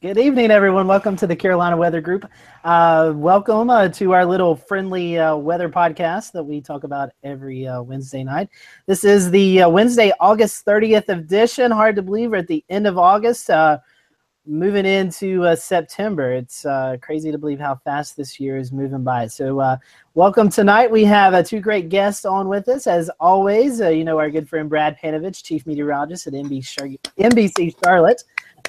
Good evening, everyone. Welcome to the Carolina Weather Group. Uh, welcome uh, to our little friendly uh, weather podcast that we talk about every uh, Wednesday night. This is the uh, Wednesday, August 30th edition. Hard to believe we're at the end of August, uh, moving into September. It's crazy to believe how fast this year is moving by. So, welcome tonight. We have two great guests on with us. As always, you know, our good friend Brad Panovich, Chief Meteorologist at NBC, NBC Charlotte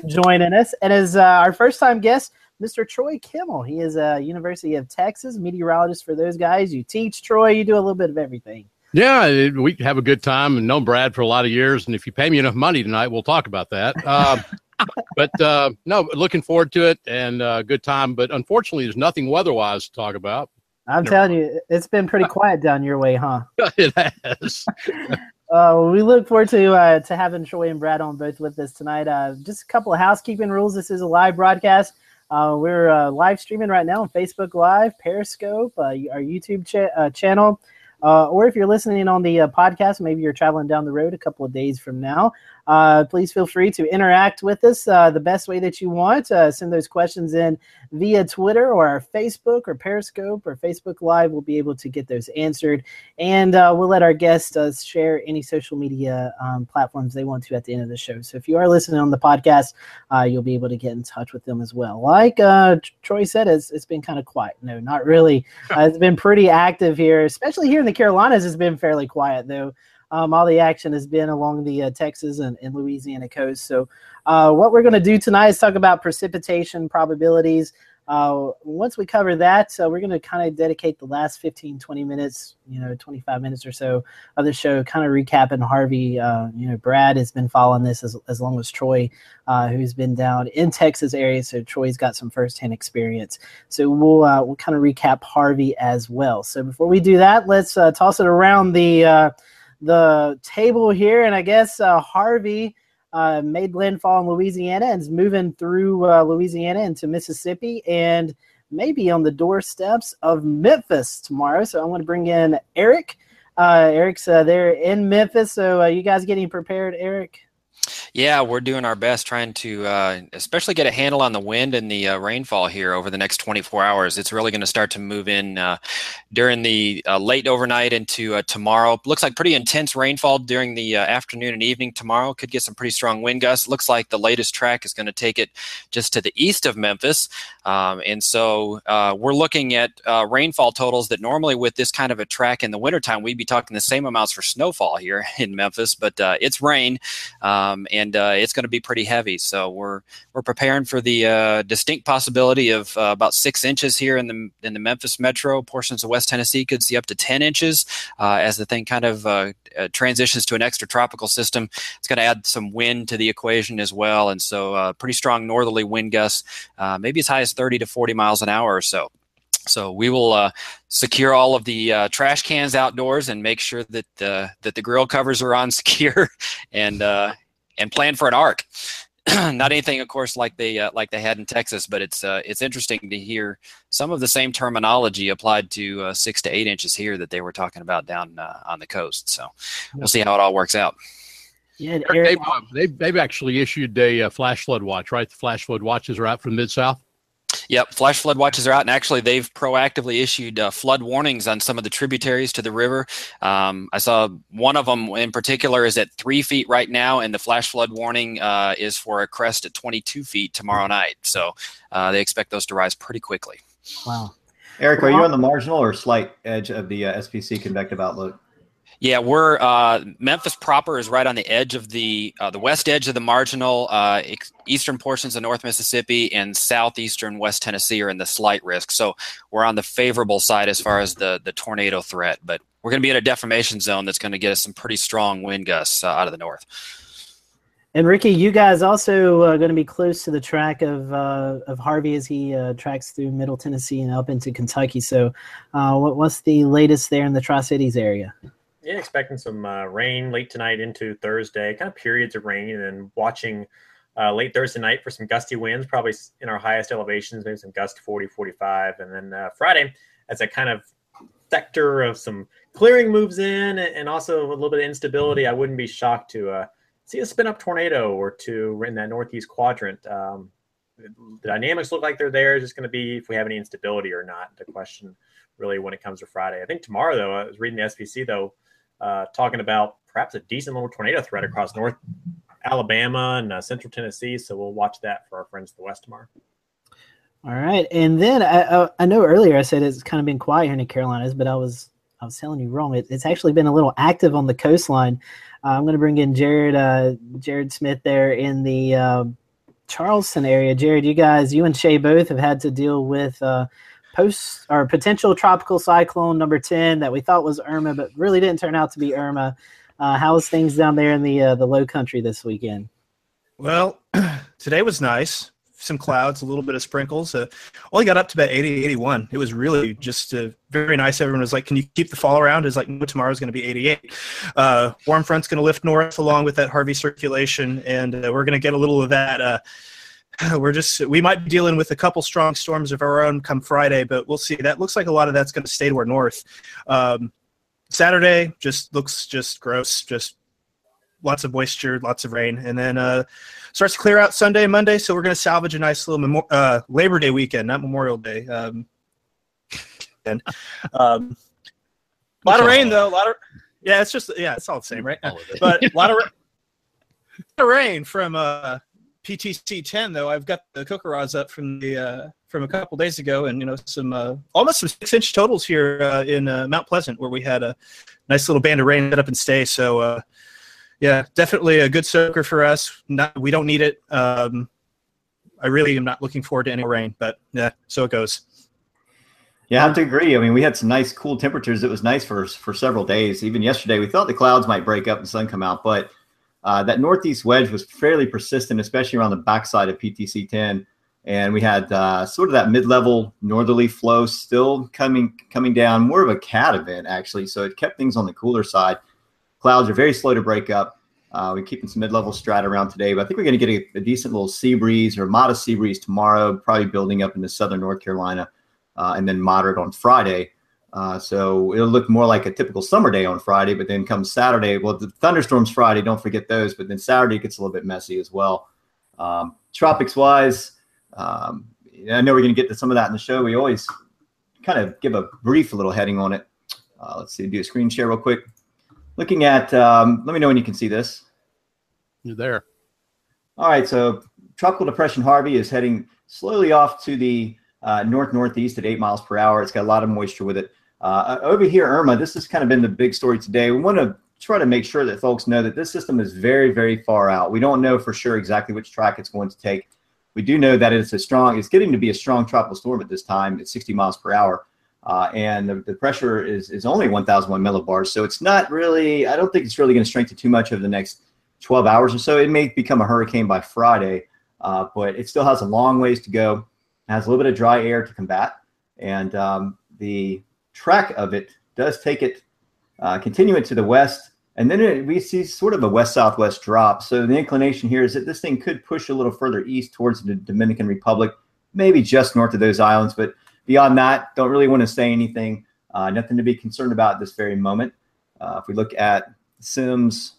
joining us. And as uh, our first time guest, Mr. Troy Kimmel. He is a University of Texas meteorologist for those guys. You teach, Troy, you do a little bit of everything. Yeah, we have a good time and known Brad for a lot of years. And if you pay me enough money tonight, we'll talk about that. Uh, but uh, no, looking forward to it and uh, good time. But unfortunately, there's nothing weather-wise to talk about. I'm Never telling you, it's been pretty quiet down your way, huh? it has. Uh, we look forward to uh, to having Troy and Brad on both with us tonight. Uh, just a couple of housekeeping rules. This is a live broadcast. Uh, we're uh, live streaming right now on Facebook Live, Periscope, uh, our YouTube cha- channel, or if you're listening on the podcast, maybe you're traveling down the road a couple of days from now. Uh, please feel free to interact with us uh, the best way that you want. Uh, send those questions in via Twitter or our Facebook or Periscope or Facebook Live. We'll be able to get those answered. And uh, we'll let our guests uh, share any social media um, platforms they want to at the end of the show. So if you are listening on the podcast, uh, you'll be able to get in touch with them as well. Like Troy said, it's, it's been kind of quiet. No, not really. it's been pretty active here, especially here in the Carolinas. It's been fairly quiet, though. Um, all the action has been along the uh, Texas and, and, Louisiana coast. So, uh, what we're going to do tonight is talk about precipitation probabilities. Uh, once we cover that, uh, we're going to kind of dedicate the last 15, 20 minutes, you know, 25 minutes or so of the show, kind of recapping Harvey. Uh, you know, Brad has been following this as, as long as Troy, uh, who's been down in Texas area. So Troy's got some firsthand experience. So we'll we'll kind of recap Harvey as well. So before we do that, let's toss it around the the table here, and I guess uh, Harvey uh, made landfall in Louisiana and is moving through uh, Louisiana into Mississippi and maybe on the doorsteps of Memphis tomorrow. So I want to bring in Eric. Uh, Eric's uh, there in Memphis, so uh, you guys getting prepared, Eric? Yeah, we're doing our best trying to, uh, especially get a handle on the wind and the uh, rainfall here over the next 24 hours. It's really going to start to move in uh, during the uh, late overnight into uh, tomorrow. Looks like pretty intense rainfall during the uh, afternoon and evening tomorrow. Could get some pretty strong wind gusts. Looks like the latest track is going to take it just to the east of Memphis, um, and so we're looking at rainfall totals that normally with this kind of a track in the wintertime we'd be talking the same amounts for snowfall here in Memphis, but it's rain. Um, um, and uh, it's going to be pretty heavy. So we're we're preparing for the uh, distinct possibility of uh, about six inches here in the in the Memphis metro. Portions of West Tennessee could see up to ten inches uh, as the thing kind of uh, uh, transitions to an extra tropical system. It's going to add some wind to the equation as well, and so pretty strong northerly wind gusts, maybe as high as thirty to forty miles an hour or so. So we will uh, secure all of the uh, trash cans outdoors and make sure that uh, that the grill covers are on secure, and and plan for an ark. Not anything, of course, like they uh, like they had in Texas, but it's uh, it's interesting to hear some of the same terminology applied to uh, six to eight inches here that they were talking about down uh, on the coast. So we'll see how it all works out. Yeah, they've, uh, they've, they've actually issued a uh, flash flood watch, right? The flash flood watches are out from mid south. Yep, flash flood watches are out, and actually they've proactively issued uh, flood warnings on some of the tributaries to the river. Um, I saw one of them in particular is at three feet right now, and the flash flood warning uh, is for a crest at 22 feet tomorrow night. So uh, they expect those to rise pretty quickly. Wow. Eric, are you on the marginal or slight edge of the uh, SPC convective outlook? Yeah, we're uh, Memphis proper is right on the edge of the uh, the west edge of the marginal. Uh, eastern portions of North Mississippi and southeastern West Tennessee are in the slight risk. So we're on the favorable side as far as the the tornado threat. But we're going to be in a deformation zone that's going to get us some pretty strong wind gusts uh, out of the north. And Ricky, you guys also uh, going to be close to the track of uh, of Harvey as he uh, tracks through Middle Tennessee and up into Kentucky. So, uh, what, what's the latest there in the Tri Cities area? Yeah, expecting some uh, rain late tonight into Thursday, kind of periods of rain, and then watching uh, late Thursday night for some gusty winds, probably in our highest elevations, maybe some gust 40, 45. And then uh, Friday, as a kind of sector of some clearing moves in and also a little bit of instability, I wouldn't be shocked to uh, see a spin up tornado or two in that northeast quadrant. Um, the dynamics look like they're there. It's just going to be if we have any instability or not. The question really when it comes to Friday. I think tomorrow though, I was reading the SPC though, uh, talking about perhaps a decent little tornado threat across North Alabama and uh, Central Tennessee. So we'll watch that for our friends to the west tomorrow. All right, and then I, I know earlier I said it's kind of been quiet here in the Carolinas, but I was I was telling you wrong. It, it's actually been a little active on the coastline. Uh, I'm going to bring in Jared uh, Jared Smith there in the uh, Charleston area. Jared, you guys, you and Shay both have had to deal with uh, post or potential tropical cyclone number ten that we thought was Irma, but really didn't turn out to be Irma. Uh, how's things down there in the uh, the Low Country this weekend? Well, today was nice some clouds, a little bit of sprinkles. Uh, only got up to about 80, 81. It was really just uh, very nice. Everyone was like, "Can you keep the fall around?" Is like, no, tomorrow's going to be 88. Uh, warm front's going to lift north along with that Harvey circulation, and uh, we're going to get a little of that. We're just we might be dealing with a couple strong storms of our own come Friday, but we'll see. That looks like a lot of that's going to stay to our north. Um, Saturday just looks just gross, just lots of moisture, lots of rain, and then uh, starts to clear out Sunday and Monday. So we're going to salvage a nice little Memo- uh, Labor Day weekend, not Memorial Day. Um, and, um, a lot of rain though. A lot of yeah, it's just yeah, it's all the same, right? But a lot of, a lot of rain from uh, PTC 10 though. I've got the CoCoRaHS up from the uh, from a couple days ago, and you know some uh, almost some six inch totals here uh, in uh, Mount Pleasant, where we had a nice little band of rain set up and stay. So uh, yeah, definitely a good soaker for us. Not, we don't need it. Um, I really am not looking forward to any rain, but yeah, so it goes. Yeah, I have to agree. I mean, we had some nice, cool temperatures. It was nice for for several days. Even yesterday, we thought the clouds might break up and sun come out, but uh, that northeast wedge was fairly persistent, especially around the backside of PTC 10. And we had uh, sort of that mid-level northerly flow still coming coming down, more of a CAD event actually. So it kept things on the cooler side. Clouds are very slow to break up. Uh, we're keeping some mid-level strata around today, but I think we're going to get a, a, decent little sea breeze or modest sea breeze tomorrow, probably building up into southern North Carolina, uh, and then moderate on Friday. Uh, so it'll look more like a typical summer day on Friday, but then comes Saturday. Well, the thunderstorms Friday, don't forget those, but then Saturday gets a little bit messy as well. Um, tropics wise, um, I know we're going to get to some of that in the show. We always kind of give a brief little heading on it. Uh, let's see, do a screen share real quick. Looking at, um, let me know when you can see this. You're there. All right. So tropical depression Harvey is heading slowly off to the uh, north northeast at eight miles per hour. It's got a lot of moisture with it. Uh, over here, Irma, this has kind of been the big story today. We want to try to make sure that folks know that this system is very, very far out. We don't know for sure exactly which track it's going to take. We do know that it's a strong, it's getting to be a strong tropical storm at this time at 60 miles per hour. Uh, and the, the, pressure is, is only 1001 millibars. So it's not really, I don't think it's really going to strengthen too much over the next 12 hours or so. It may become a hurricane by Friday, uh, but it still has a long ways to go. It has a little bit of dry air to combat. And um, the track of it does take it, uh, continue it to the west. And then it, we see sort of a west southwest drop. So the inclination here is that this thing could push a little further east towards the Dominican Republic, maybe just north of those islands. But beyond that, don't really want to say anything. Uh, nothing to be concerned about at this very moment. Uh, if we look at SIMS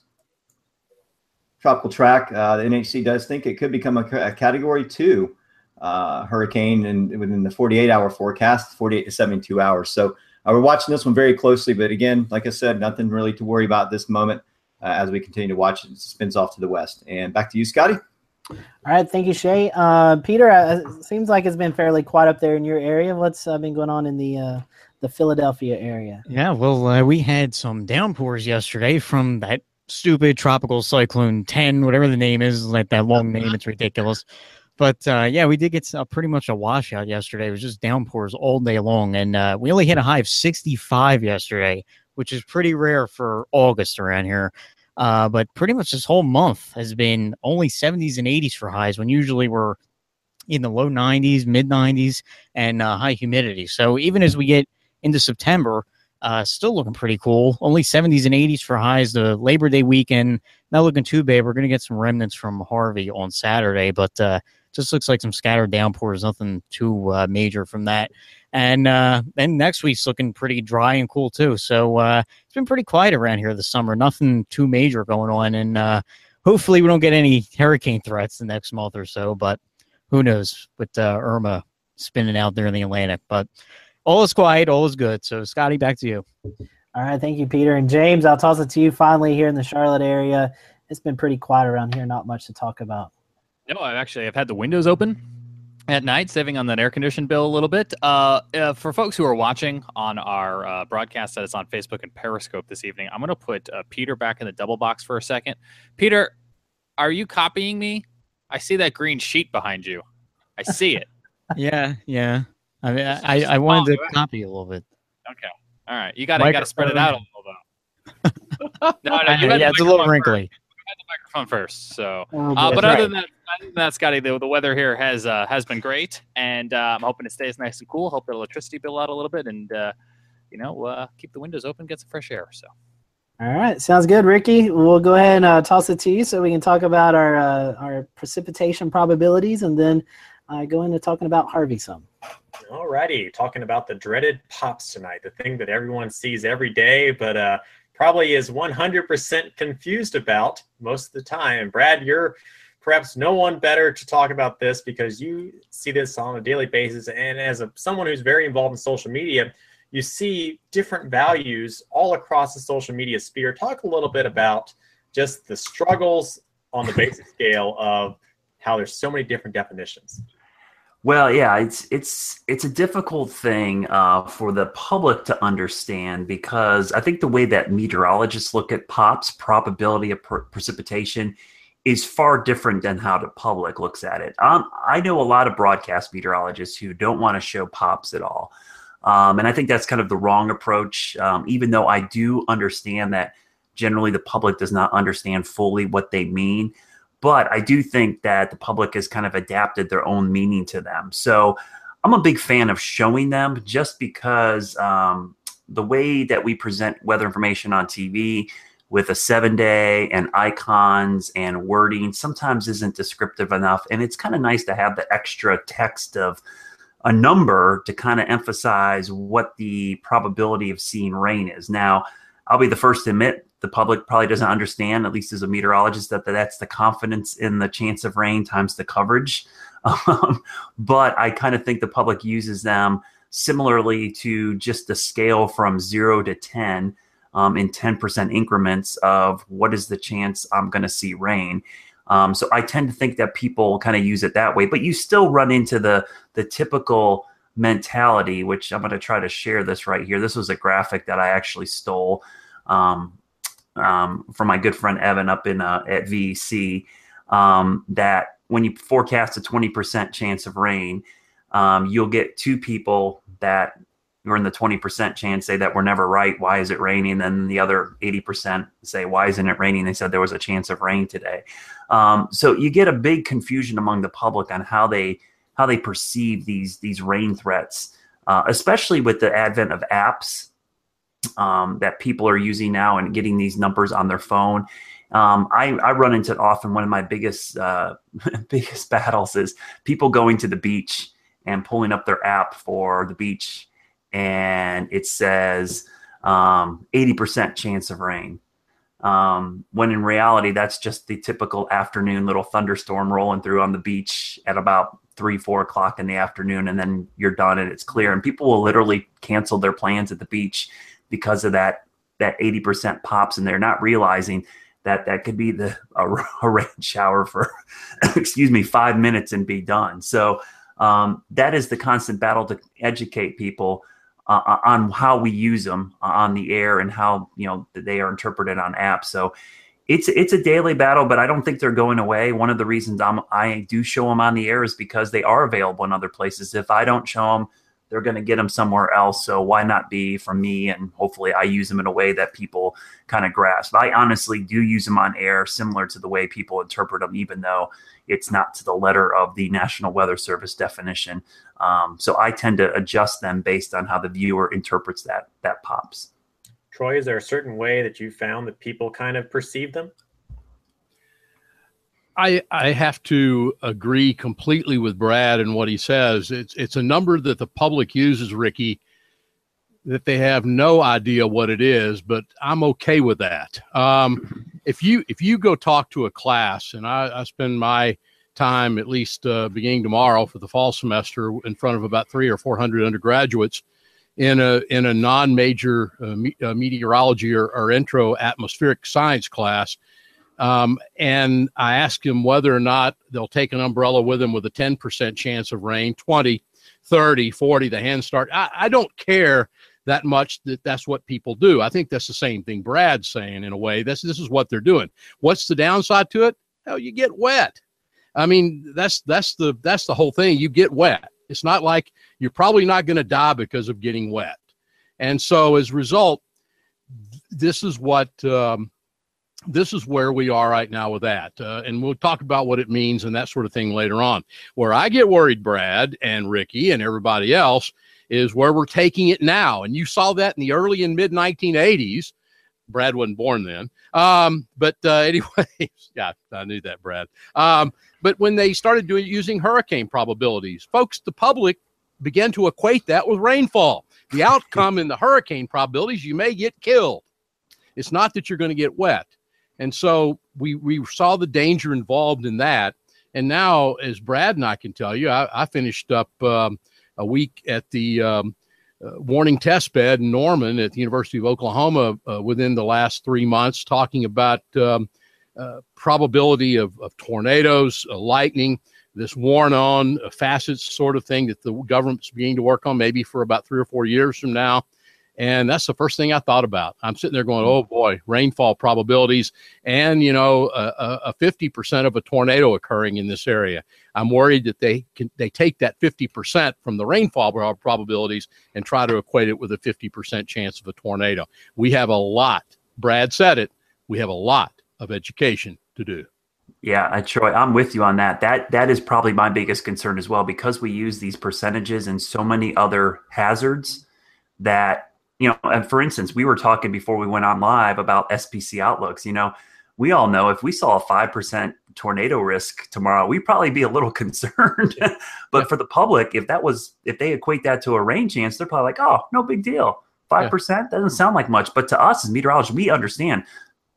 tropical track, uh, the NHC does think it could become a, a category two uh, hurricane and within the 48 hour forecast, 48 to 72 hours. So uh, we're watching this one very closely. But again, like I said, nothing really to worry about this moment uh, as we continue to watch it. it spins off to the west. And back to you, Scotty. All right, thank you, Shay. Uh, Peter, uh, seems like it's been fairly quiet up there in your area. What's uh, been going on in the uh, the Philadelphia area? Yeah, well, uh, we had some downpours yesterday from that stupid tropical cyclone 10, whatever the name is, like that long name, it's ridiculous. But uh, yeah, we did get pretty much a washout yesterday. It was just downpours all day long, and we only hit a high of 65 yesterday, which is pretty rare for August around here. Uh, but pretty much this whole month has been only 70s and 80s for highs when usually we're in the low 90s, mid 90s, and uh, high humidity. So even as we get into September, uh, still looking pretty cool. Only 70s and 80s for highs. The Labor Day weekend, not looking too bad. We're going to get some remnants from Harvey on Saturday, but uh, just looks like some scattered downpours. Nothing too uh, major from that. And uh, then next week's looking pretty dry and cool too. So uh, it's been pretty quiet around here this summer. Nothing too major going on, and uh, hopefully we don't get any hurricane threats the next month or so. But who knows with uh, Irma spinning out there in the Atlantic. But all is quiet, all is good. So, Scotty, back to you. All right, thank you, Peter and James. I'll toss it to you finally here in the Charlotte area. It's been pretty quiet around here, not much to talk about. No, I've actually I've had the windows open at night, saving on that air conditioned bill a little bit. Uh, uh, for folks who are watching on our uh, broadcast that is on Facebook and Periscope this evening, I'm going to put uh, Peter back in the double box for a second. Peter, are you copying me? I see that green sheet behind you. I see it. yeah, yeah. I mean, I, I wanted to copy a little bit. Okay. All right. You got to got to spread it out a little though. no, no, you yeah, it's a little wrinkly. First. the microphone first. So, oh, uh, but other than that, other than that, Scotty, the, the weather here has uh, has been great, and uh, I'm hoping it stays nice and cool. Hope the electricity bill out a little bit, and uh, you know, uh, keep the windows open, get some fresh air. So. All right, sounds good, Ricky. We'll go ahead and uh, toss it to you so we can talk about our our precipitation probabilities, and then I go into talking about Harvey some. Alrighty, talking about the dreaded pops tonight, the thing that everyone sees every day, but uh, probably is 100% confused about most of the time. Brad, you're perhaps no one better to talk about this because you see this on a daily basis, and as a someone who's very involved in social media, you see different values all across the social media sphere. Talk a little bit about just the struggles on the basic scale of how there's so many different definitions. Well, yeah, it's it's it's a difficult thing uh, for the public to understand because I think the way that meteorologists look at pops, probability of per- precipitation, is far different than how the public looks at it. Um, I know a lot of broadcast meteorologists who don't want to show pops at all, um, and I think that's kind of the wrong approach. Um, even though I do understand that generally the public does not understand fully what they mean. But I do think that the public has kind of adapted their own meaning to them. So I'm a big fan of showing them just because um, the way that we present weather information on TV with a seven day and icons and wording sometimes isn't descriptive enough. And it's kind of nice to have the extra text of a number to kind of emphasize what the probability of seeing rain is. Now, I'll be the first to admit the public probably doesn't understand, at least as a meteorologist, that that's the confidence in the chance of rain times the coverage. Um, but I kind of think the public uses them similarly to just the scale from zero to 10 um, in 10% increments of what is the chance I'm going to see rain. Um, so I tend to think that people kind of use it that way, but you still run into the the typical mentality, which I'm going to try to share this right here. This was a graphic that I actually stole um, um, from my good friend Evan up in uh, at VEC um, that when you forecast a 20% chance of rain, um, you'll get two people that are in the 20% chance say that we're never right. Why is it raining? Then the other 80% say, why isn't it raining? They said there was a chance of rain today. Um, so you get a big confusion among the public on how they how they perceive these these rain threats, uh, especially with the advent of apps um, that people are using now and getting these numbers on their phone. Um, I, I, run into it often. One of my biggest uh, biggest battles is people going to the beach and pulling up their app for the beach, and it says um, 80% chance of rain. Um, when in reality, that's just the typical afternoon little thunderstorm rolling through on the beach at about three, four o'clock in the afternoon, and then you're done and it's clear. And people will literally cancel their plans at the beach because of that that 80% pops and they're not realizing that that could be the a, a rain shower for excuse me five minutes and be done. So um, that is the constant battle to educate people uh, uh on how we use them on the air and how you know they are interpreted on apps. So it's it's a daily battle but i don't think they're going away. One of the reasons I'm, i do show them on the air is because they are available in other places. If i don't show them they're going to get them somewhere else. So why not be from me? And hopefully I use them in a way that people kind of grasp. I honestly do use them on air, similar to the way people interpret them, even though it's not to the letter of the National Weather Service definition. Um, so I tend to adjust them based on how the viewer interprets that that pops. Troy, is there a certain way that you found that people kind of perceive them? I, I have to agree completely with Brad and what he says. It's it's a number that the public uses, Ricky, that they have no idea what it is, but I'm okay with that. Um, if you if you go talk to a class, and I, I spend my time, at least uh, beginning tomorrow for the fall semester, in front of about three or four hundred undergraduates in a in a non-major uh, me, uh, meteorology or, or, intro atmospheric science class. Um, and I asked him whether or not they'll take an umbrella with them with a 10% chance of rain, 20, 30, 40, the hand start. I, I don't care that much that that's what people do. I think that's the same thing Brad's saying in a way. This this is what they're doing. What's the downside to it? Hell, you get wet. I mean, that's that's the that's the whole thing. You get wet. It's not like you're probably not going to die because of getting wet. And so as a result, this is what um, this is where we are right now with that. Uh, and we'll talk about what it means and that sort of thing later on. Where I get worried, Brad and Ricky and everybody else, is where we're taking it now. And you saw that in the early and mid 1980s. Brad wasn't born then. Um, but uh, anyway, yeah, I knew that, Brad. Um, but when they started doing using hurricane probabilities, folks, the public began to equate that with rainfall. The outcome in the hurricane probabilities, you may get killed. It's not that you're going to get wet. And so we, we saw the danger involved in that. And now, as Brad and I can tell you, I, I finished up um, a week at the um, uh, warning test bed in Norman at the University of Oklahoma uh, within the last three months, talking about um, uh, probability of, of tornadoes, uh, lightning, this worn on uh, facets sort of thing that the government's beginning to work on maybe for about three or four years from now. And that's the first thing I thought about. I'm sitting there going, hmm. oh boy, rainfall probabilities and, you know, a, a 50% of a tornado occurring in this area. I'm worried that they can, they take that 50% from the rainfall probabilities and try to equate it with a 50% chance of a tornado. We have a lot, Brad said it, we have a lot of education to do. Yeah, uh, Troy, I'm with you on that. That that is probably my biggest concern as well because we use these percentages and so many other hazards that you know. And for instance, we were talking before we went on live about SPC outlooks. You know, we all know if we saw a five percent tornado risk tomorrow, we'd probably be a little concerned. but for the public, if that was if they equate that to a rain chance, they're probably like, oh, no big deal. Five yeah. percent doesn't sound like much, but to us as meteorologists, we understand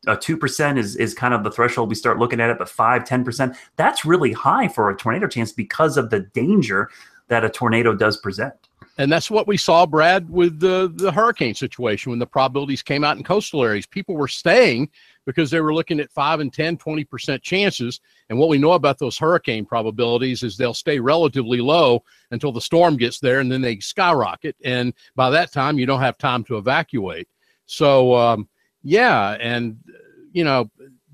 a 2% is, is kind of the threshold we start looking at it, but 5, 10%, that's really high for a tornado chance because of the danger that a tornado does present. And that's what we saw, Brad, with the, the hurricane situation when the probabilities came out in coastal areas. People were staying because they were looking at 5 and 10, 20% chances. And what we know about those hurricane probabilities is they'll stay relatively low until the storm gets there and then they skyrocket. And by that time, you don't have time to evacuate. So, um, yeah, and you know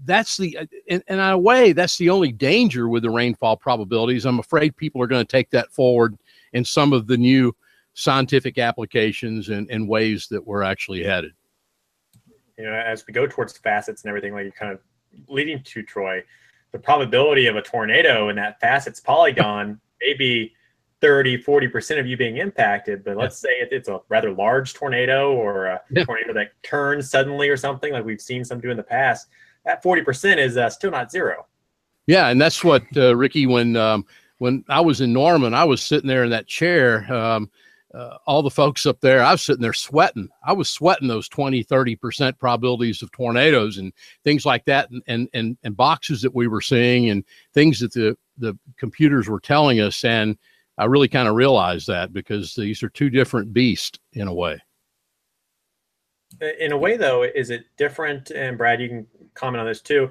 that's the in, in a way that's the only danger with the rainfall probabilities. I'm afraid people are going to take that forward in some of the new scientific applications and, and ways that we're actually headed. You know, as we go towards facets and everything, like you're kind of leading to Troy, the probability of a tornado in that facets polygon may be 30 40% of you being impacted but let's say it's a rather large tornado or a yeah. tornado that turns suddenly or something like we've seen some do in the past that 40% is uh, still not zero yeah and that's what uh, ricky when um, when i was in norman i was sitting there in that chair um, uh, all the folks up there i was sitting there sweating i was sweating those 20 30% probabilities of tornadoes and things like that and, and and and boxes that we were seeing and things that the the computers were telling us and I really kind of realized that because these are two different beasts in a way. In a way, though, is it different? And Brad, you can comment on this too.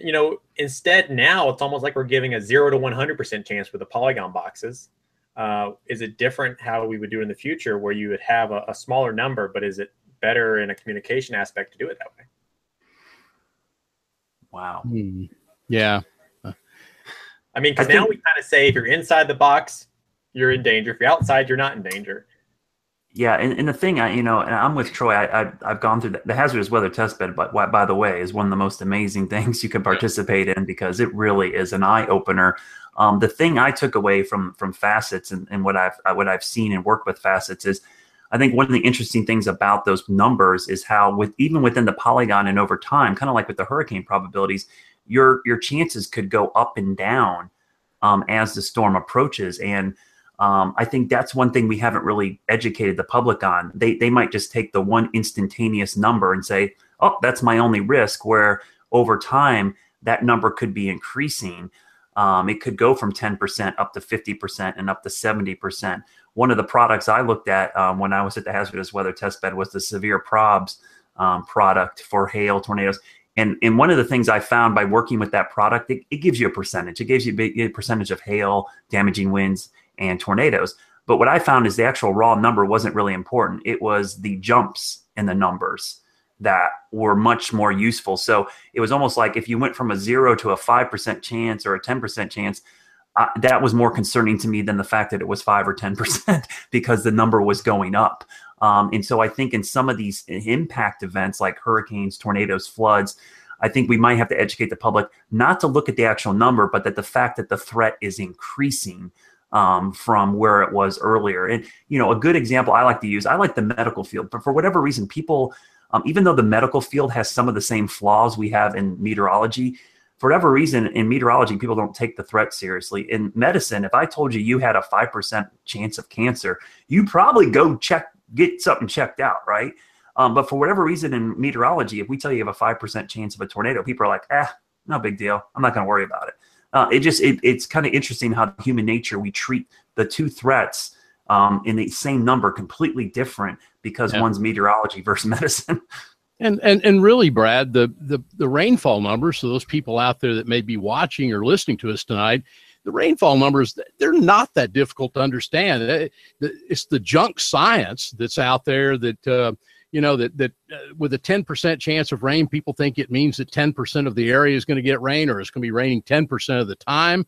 You know, instead now it's almost like we're giving a zero to one hundred percent chance with the polygon boxes. Uh, is it different how we would do in the future, where you would have a, a smaller number, but is it better in a communication aspect to do it that way? Wow. Mm, yeah. I mean, because now think... we kind of say if you're inside the box, you're in danger. If you're outside, you're not in danger. Yeah, and, and the thing I, you know, and I'm with Troy. I, I have gone through the, the, hazardous weather test bed, but by the way, is one of the most amazing things you can participate in because it really is an eye opener. Um, the thing I took away from from facets and, and what I've what I've seen and worked with facets is, I think one of the interesting things about those numbers is how with even within the polygon and over time, kind of like with the hurricane probabilities, your your chances could go up and down um, as the storm approaches and um, I think that's one thing we haven't really educated the public on. They they might just take the one instantaneous number and say, "Oh, that's my only risk." Where over time that number could be increasing. Um, it could go from 10% up to 50% and up to 70%. One of the products I looked at um, when I was at the hazardous weather test bed was the severe probs um, product for hail tornadoes. And, and one of the things I found by working with that product, it, it gives you a percentage. It gives you a percentage of hail, damaging winds, and tornadoes. But what I found is the actual raw number wasn't really important. It was the jumps in the numbers that were much more useful. So it was almost like if you went from a zero to a 5% chance or a 10% chance, uh, that was more concerning to me than the fact that it was 5 or 10% because the number was going up. Um, and so I think in some of these impact events like hurricanes, tornadoes, floods, I think we might have to educate the public not to look at the actual number, but that the fact that the threat is increasing um, from where it was earlier. And, you know, a good example I like to use, I like the medical field, but for whatever reason, people, um, even though the medical field has some of the same flaws we have in meteorology, for whatever reason in meteorology, people don't take the threat seriously. In medicine, if I told you you had a 5% chance of cancer, you probably go check, get something checked out, right? Um, but for whatever reason in meteorology, if we tell you you have a 5% chance of a tornado, people are like, eh, no big deal. I'm not going to worry about it. Uh, it just, it, it's kind of interesting how human nature, we treat the two threats um, in the same number completely different because yeah. one's meteorology versus medicine. And, and and really, Brad, the, the the rainfall numbers. So those people out there that may be watching or listening to us tonight, the rainfall numbers they're not that difficult to understand. It's the junk science that's out there that uh, you know that that uh, with a 10% chance of rain people think it means that 10% of the area is going to get rain or it's going to be raining 10% of the time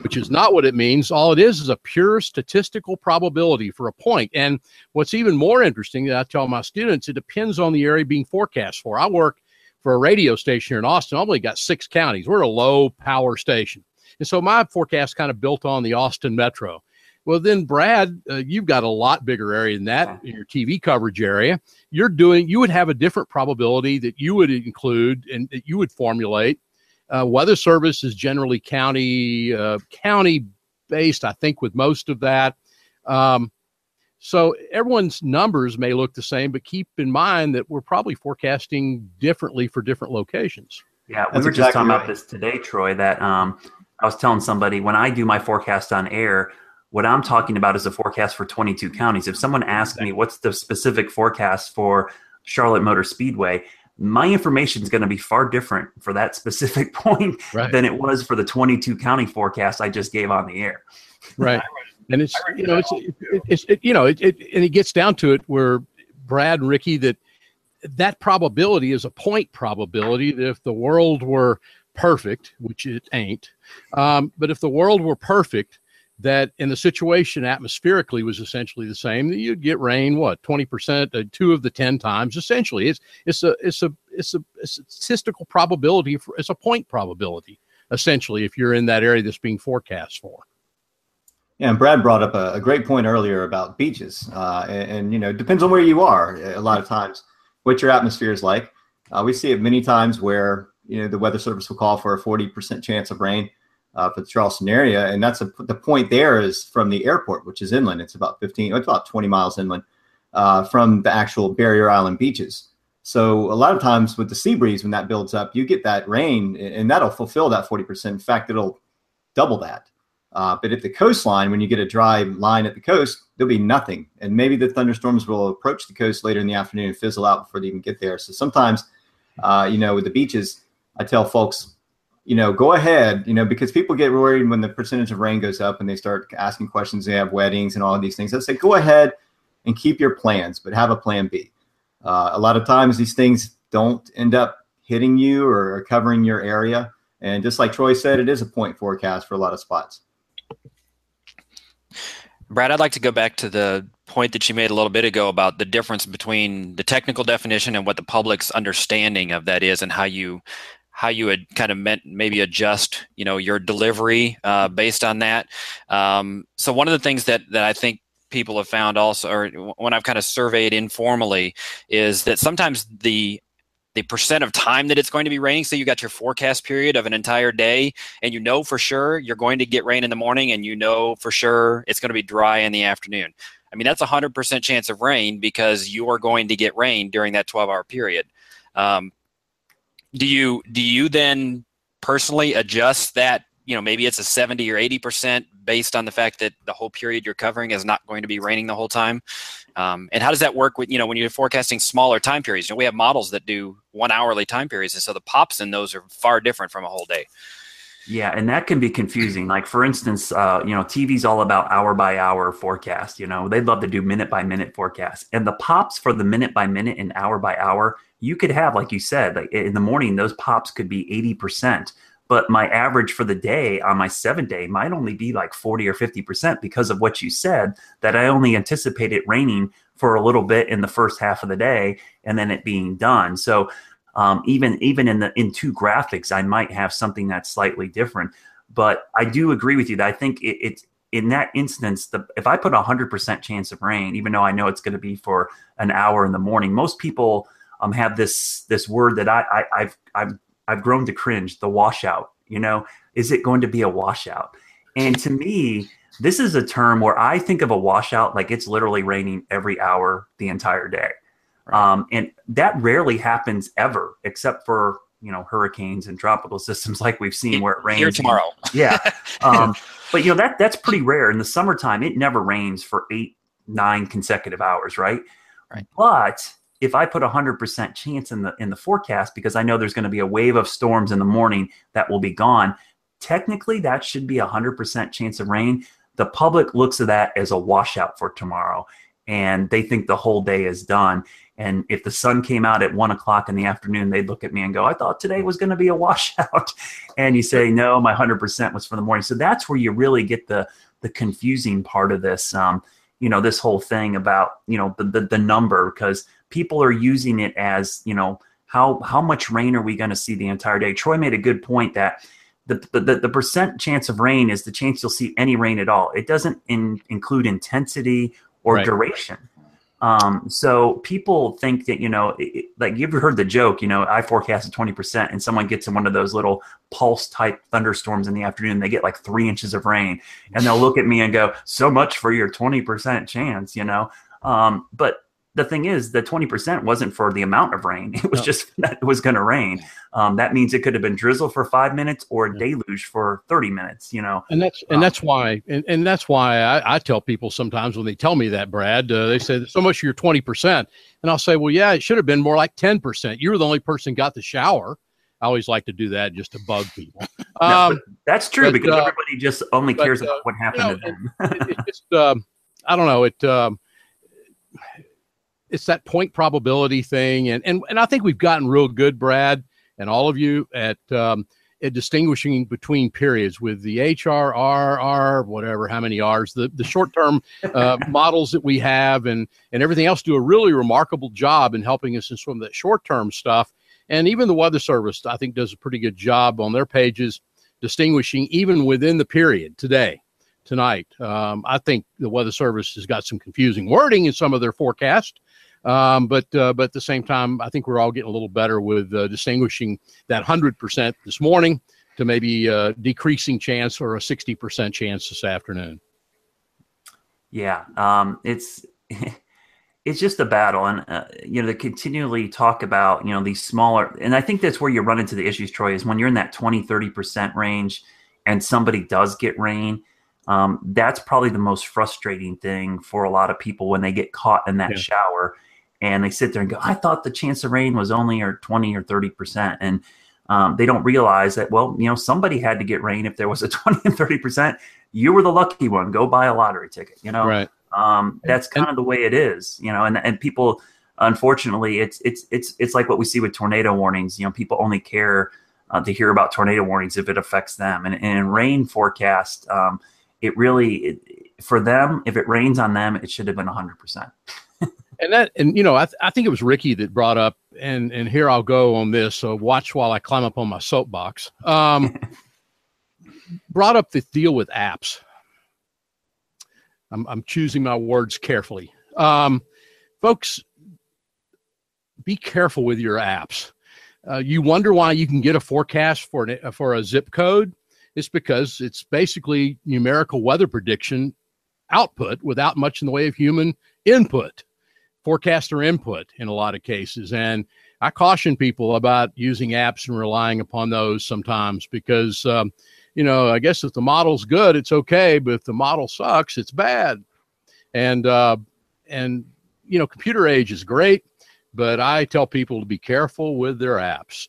which is not what it means. All it is is a pure statistical probability for a point. And what's even more interesting that i tell my students it depends on the area being forecast for. I work for a radio station here in austin. I've only got six counties. We're a low power station. And so my forecast kind of built on the austin metro well, then, Brad, uh, you've got a lot bigger area than that in your TV coverage area. You're doing, you would have a different probability that you would include and that you would formulate. Uh, weather Service is generally county uh, county based, I think, with most of that. Um, so everyone's numbers may look the same, but keep in mind that we're probably forecasting differently for different locations. Yeah, we were exactly just talking right. about this today, Troy. That um, I was telling somebody when I do my forecast on air, what I'm talking about is a forecast for 22 counties. If someone asks me what's the specific forecast for Charlotte Motor Speedway, my information is going to be far different for that specific point right. than it was for the 22 county forecast I just gave on the air. Right. and it's you know it's it, it's it, you know it, it and it gets down to it where Brad and Ricky that that probability is a point probability that if the world were perfect, which it ain't, um, but if the world were perfect, that in the situation atmospherically was essentially the same. That you'd get rain, what twenty percent, uh, two of the ten times. Essentially, it's it's a it's a it's a, a statistical probability. For, it's a point probability essentially if you're in that area that's being forecast for. Yeah, and Brad brought up a, a great point earlier about beaches, uh, and, and, you know, depends on where you are. A lot of times, what your atmosphere is like. Uh, we see it many times where you know the weather service will call for a forty percent chance of rain uh, for the Charleston area. And that's a, the point there is from the airport, which is inland. It's about 15, it's about 20 miles inland uh, from the actual Barrier Island beaches. So a lot of times with the sea breeze, when that builds up, you get that rain and that'll fulfill that 40%. In fact, it'll double that. Uh, but at the coastline, when you get a dry line at the coast, there'll be nothing. And maybe the thunderstorms will approach the coast later in the afternoon and fizzle out before they even get there. So sometimes, uh, you know, with the beaches, I tell folks, you know, go ahead, you know, because people get worried when the percentage of rain goes up and they start asking questions. They have weddings and all of these things. I say, go ahead and keep your plans, but have a plan B. Uh, a lot of times these things don't end up hitting you or covering your area. And just like Troy said, it is a point forecast for a lot of spots. Brad, I'd like to go back to the point that you made a little bit ago about the difference between the technical definition and what the public's understanding of that is and how you how you would kind of meant maybe adjust you know your delivery uh, based on that. Um, so one of the things that that i think people have found also or when i've kind of surveyed informally is that sometimes the the percent of time that it's going to be raining so you got your forecast period of an entire day and you know for sure you're going to get rain in the morning and you know for sure it's going to be dry in the afternoon. I mean that's a 100% chance of rain because you are going to get rain during that 12 hour period. Um, do you do you then personally adjust that you know maybe it's a 70 or 80 percent based on the fact that the whole period you're covering is not going to be raining the whole time um, and how does that work with you know when you're forecasting smaller time periods you know we have models that do one hourly time periods and so the pops in those are far different from a whole day yeah, and that can be confusing. Like for instance, uh, you know, TV's all about hour by hour forecast. You know, they'd love to do minute by minute forecast, and the pops for the minute by minute and hour by hour, you could have, like you said, like in the morning, those pops could be eighty percent but my average for the day on my seven day might only be like 40 or 50% because of what you said that I only anticipate it raining for a little bit in the first half of the day and then it being done. So um, even even in the in two graphics, I might have something that's slightly different. But I do agree with you that I think it, it in that instance, the, if I put a hundred percent chance of rain, even though I know it's going to be for an hour in the morning, most people um, have this this word that I, I I've I've I've grown to cringe the washout. You know, is it going to be a washout? And to me, this is a term where I think of a washout like it's literally raining every hour the entire day. Um, and that rarely happens ever, except for you know hurricanes and tropical systems like we've seen where it rains here tomorrow. yeah, um, but you know that that's pretty rare. In the summertime, it never rains for eight, nine consecutive hours, right? Right. But if I put a hundred percent chance in the in the forecast because I know there's going to be a wave of storms in the morning that will be gone, technically that should be a hundred percent chance of rain. The public looks at that as a washout for tomorrow, and they think the whole day is done. And if the sun came out at one o'clock in the afternoon, they'd look at me and go, "I thought today was going to be a washout," and you say, "No, my hundred percent was for the morning." So that's where you really get the the confusing part of this. Um, you know, this whole thing about you know the the, the number because people are using it as you know how how much rain are we going to see the entire day? Troy made a good point that the, the, the percent chance of rain is the chance you'll see any rain at all. It doesn't in, include intensity or right. duration. Um, so people think that you know it, like you ever heard the joke you know i forecasted 20% and someone gets in one of those little pulse type thunderstorms in the afternoon they get like three inches of rain. And they'll look at me and go so much for your 20% chance you know? Um, but the thing is, the 20% wasn't for the amount of rain. It was no. just that it was going to rain. Um, that means it could have been drizzle for five minutes or a deluge for 30 minutes, you know? And that's, and um, that's why, and, and that's why I, I, tell people sometimes when they tell me that, Brad, uh, they say so much of your 20%. And I'll say, well, yeah, it should have been more like 10%. You were the only person got the shower. I always like to do that just to bug people. Um, no, that's true but, because uh, everybody just only cares but, uh, about what happened you know, to them. it, it just, um, I don't know. It, um, it's that point probability thing, and and and I think we've gotten real good, Brad, and all of you at um, at distinguishing between periods with the HRRR, whatever, how many R's, the the short term uh, models that we have, and and everything else do a really remarkable job in helping us in some of that short term stuff. And even the Weather Service, I think, does a pretty good job on their pages distinguishing even within the period today tonight. Um, I think the Weather Service has got some confusing wording in some of their forecast, um, but uh, but at the same time, I think we're all getting a little better with uh, distinguishing that hundred percent this morning to maybe a uh, decreasing chance or a sixty percent chance this afternoon. Yeah, um, it's it's just a battle, and uh, you know they continually talk about you know these smaller, and I think that's where you run into the issues, Troy, is when you're in that 20, 30 percent range, and somebody does get rain um, that's probably the most frustrating thing for a lot of people when they get caught in that yeah. shower and they sit there and go, I thought the chance of rain was only or 20 or 30%. And um, they don't realize that, well, you know, somebody had to get rain if there was a 20 and 30%. You were the lucky one. Go buy a lottery ticket, you know? Right. Um, that's kind of the way it is, you know, and, and people, unfortunately, it's, it's, it's, it's like what we see with tornado warnings. You know, people only care uh, to hear about tornado warnings if it affects them. And, and in rain forecast, um, it really it, for them if it rains on them it should have been 100% and that and you know I, th- I think it was ricky that brought up and and here i'll go on this so watch while i climb up on my soapbox. Um brought up the deal with apps. I'm, I'm choosing my words carefully. Um folks be careful with your apps. Uh, you wonder why you can get a forecast for an, for a zip code? It's because it's basically numerical weather prediction output without much in the way of human input, forecaster input in a lot of cases. And I caution people about using apps and relying upon those sometimes because um, you know, I guess if the model's good, it's okay, but if the model sucks, it's bad. And uh, and you know, computer age is great, but I tell people to be careful with their apps.